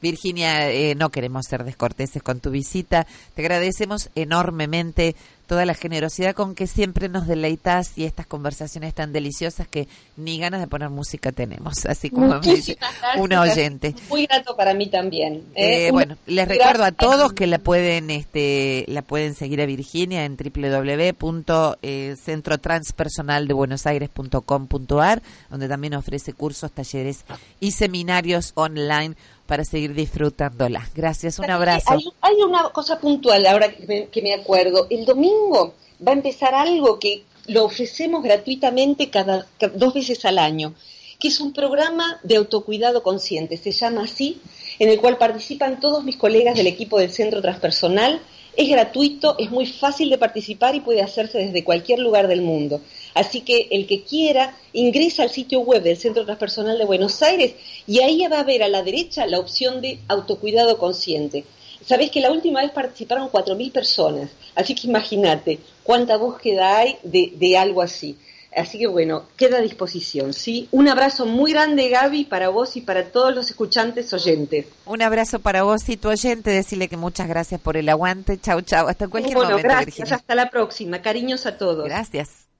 Virginia, eh, no queremos ser descorteses con tu visita. Te agradecemos enormemente toda la generosidad con que siempre nos deleitas y estas conversaciones tan deliciosas que ni ganas de poner música tenemos, así como me dice una oyente. Muy grato para mí también. Eh, ¿eh? bueno, les recuerdo a todos que la pueden, este, la pueden seguir a Virginia en www.centrotranspersonaldebuenosaires.com.ar, donde también ofrece cursos, talleres y seminarios online para seguir disfrutándola. Gracias, un abrazo. Hay, hay una cosa puntual ahora que me, que me acuerdo. El domingo va a empezar algo que lo ofrecemos gratuitamente cada, ca- dos veces al año, que es un programa de autocuidado consciente, se llama así, en el cual participan todos mis colegas del equipo del Centro Transpersonal. Es gratuito, es muy fácil de participar y puede hacerse desde cualquier lugar del mundo. Así que el que quiera ingresa al sitio web del Centro Transpersonal de Buenos Aires y ahí va a ver a la derecha la opción de autocuidado consciente. Sabés que la última vez participaron 4.000 personas, así que imagínate cuánta búsqueda hay de, de algo así. Así que bueno, queda a disposición, ¿sí? Un abrazo muy grande, Gaby, para vos y para todos los escuchantes oyentes. Un abrazo para vos y tu oyente, decirle que muchas gracias por el aguante. Chau, chau, hasta cualquier bueno, momento, gracias, Virginia. hasta la próxima. Cariños a todos. Gracias.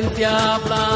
tanta gente hablando,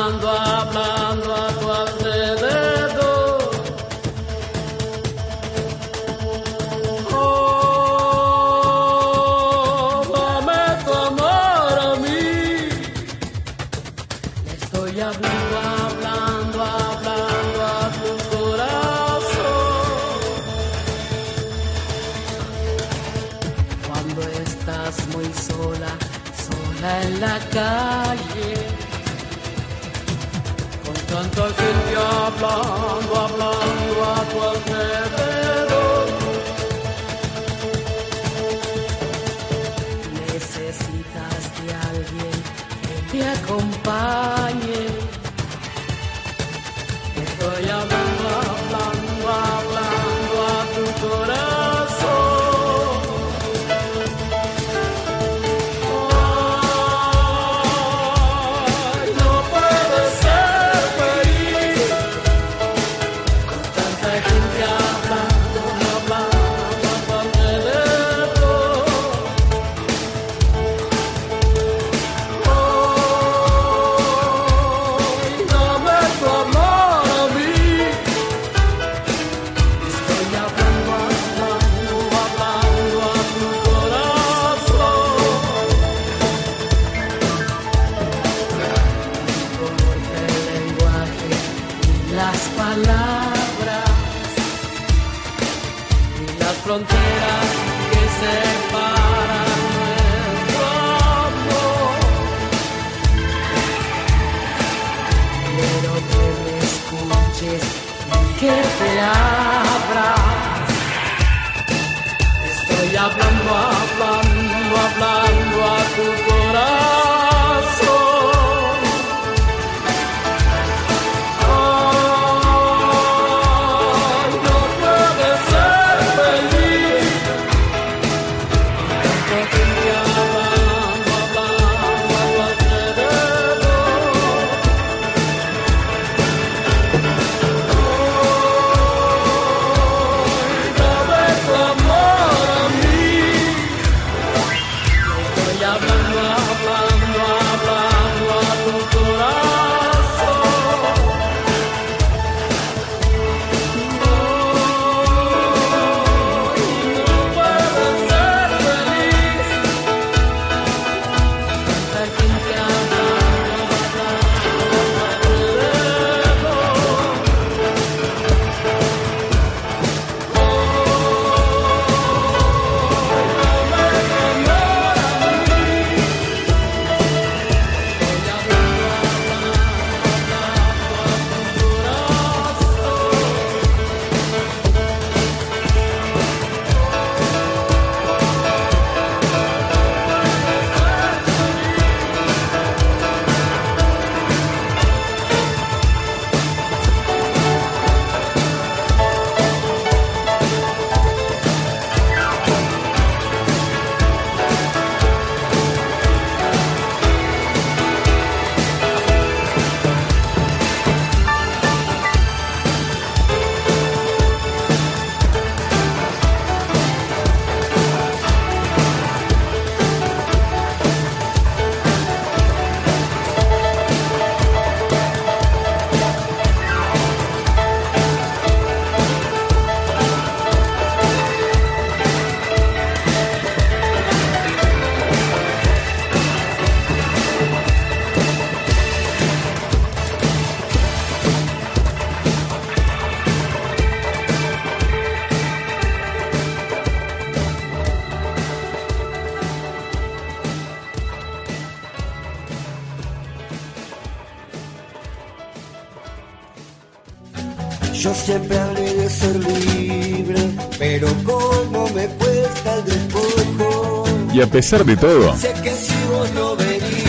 Siempre hablé de ser libre, pero cómo me cuesta el despojo. Y a pesar de todo, sé que si vos no venís,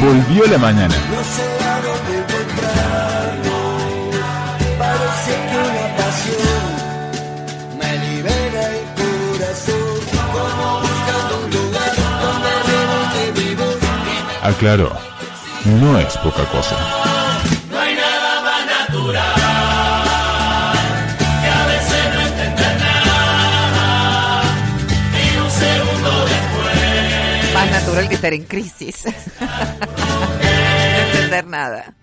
volvió la mañana. No sé a dónde encontrarnos. Parece que una pasión me libera el corazón. Como buscando un lugar donde debo de vivir. Aclaro, no es poca cosa. natural que estar en crisis. [LAUGHS] no entender nada.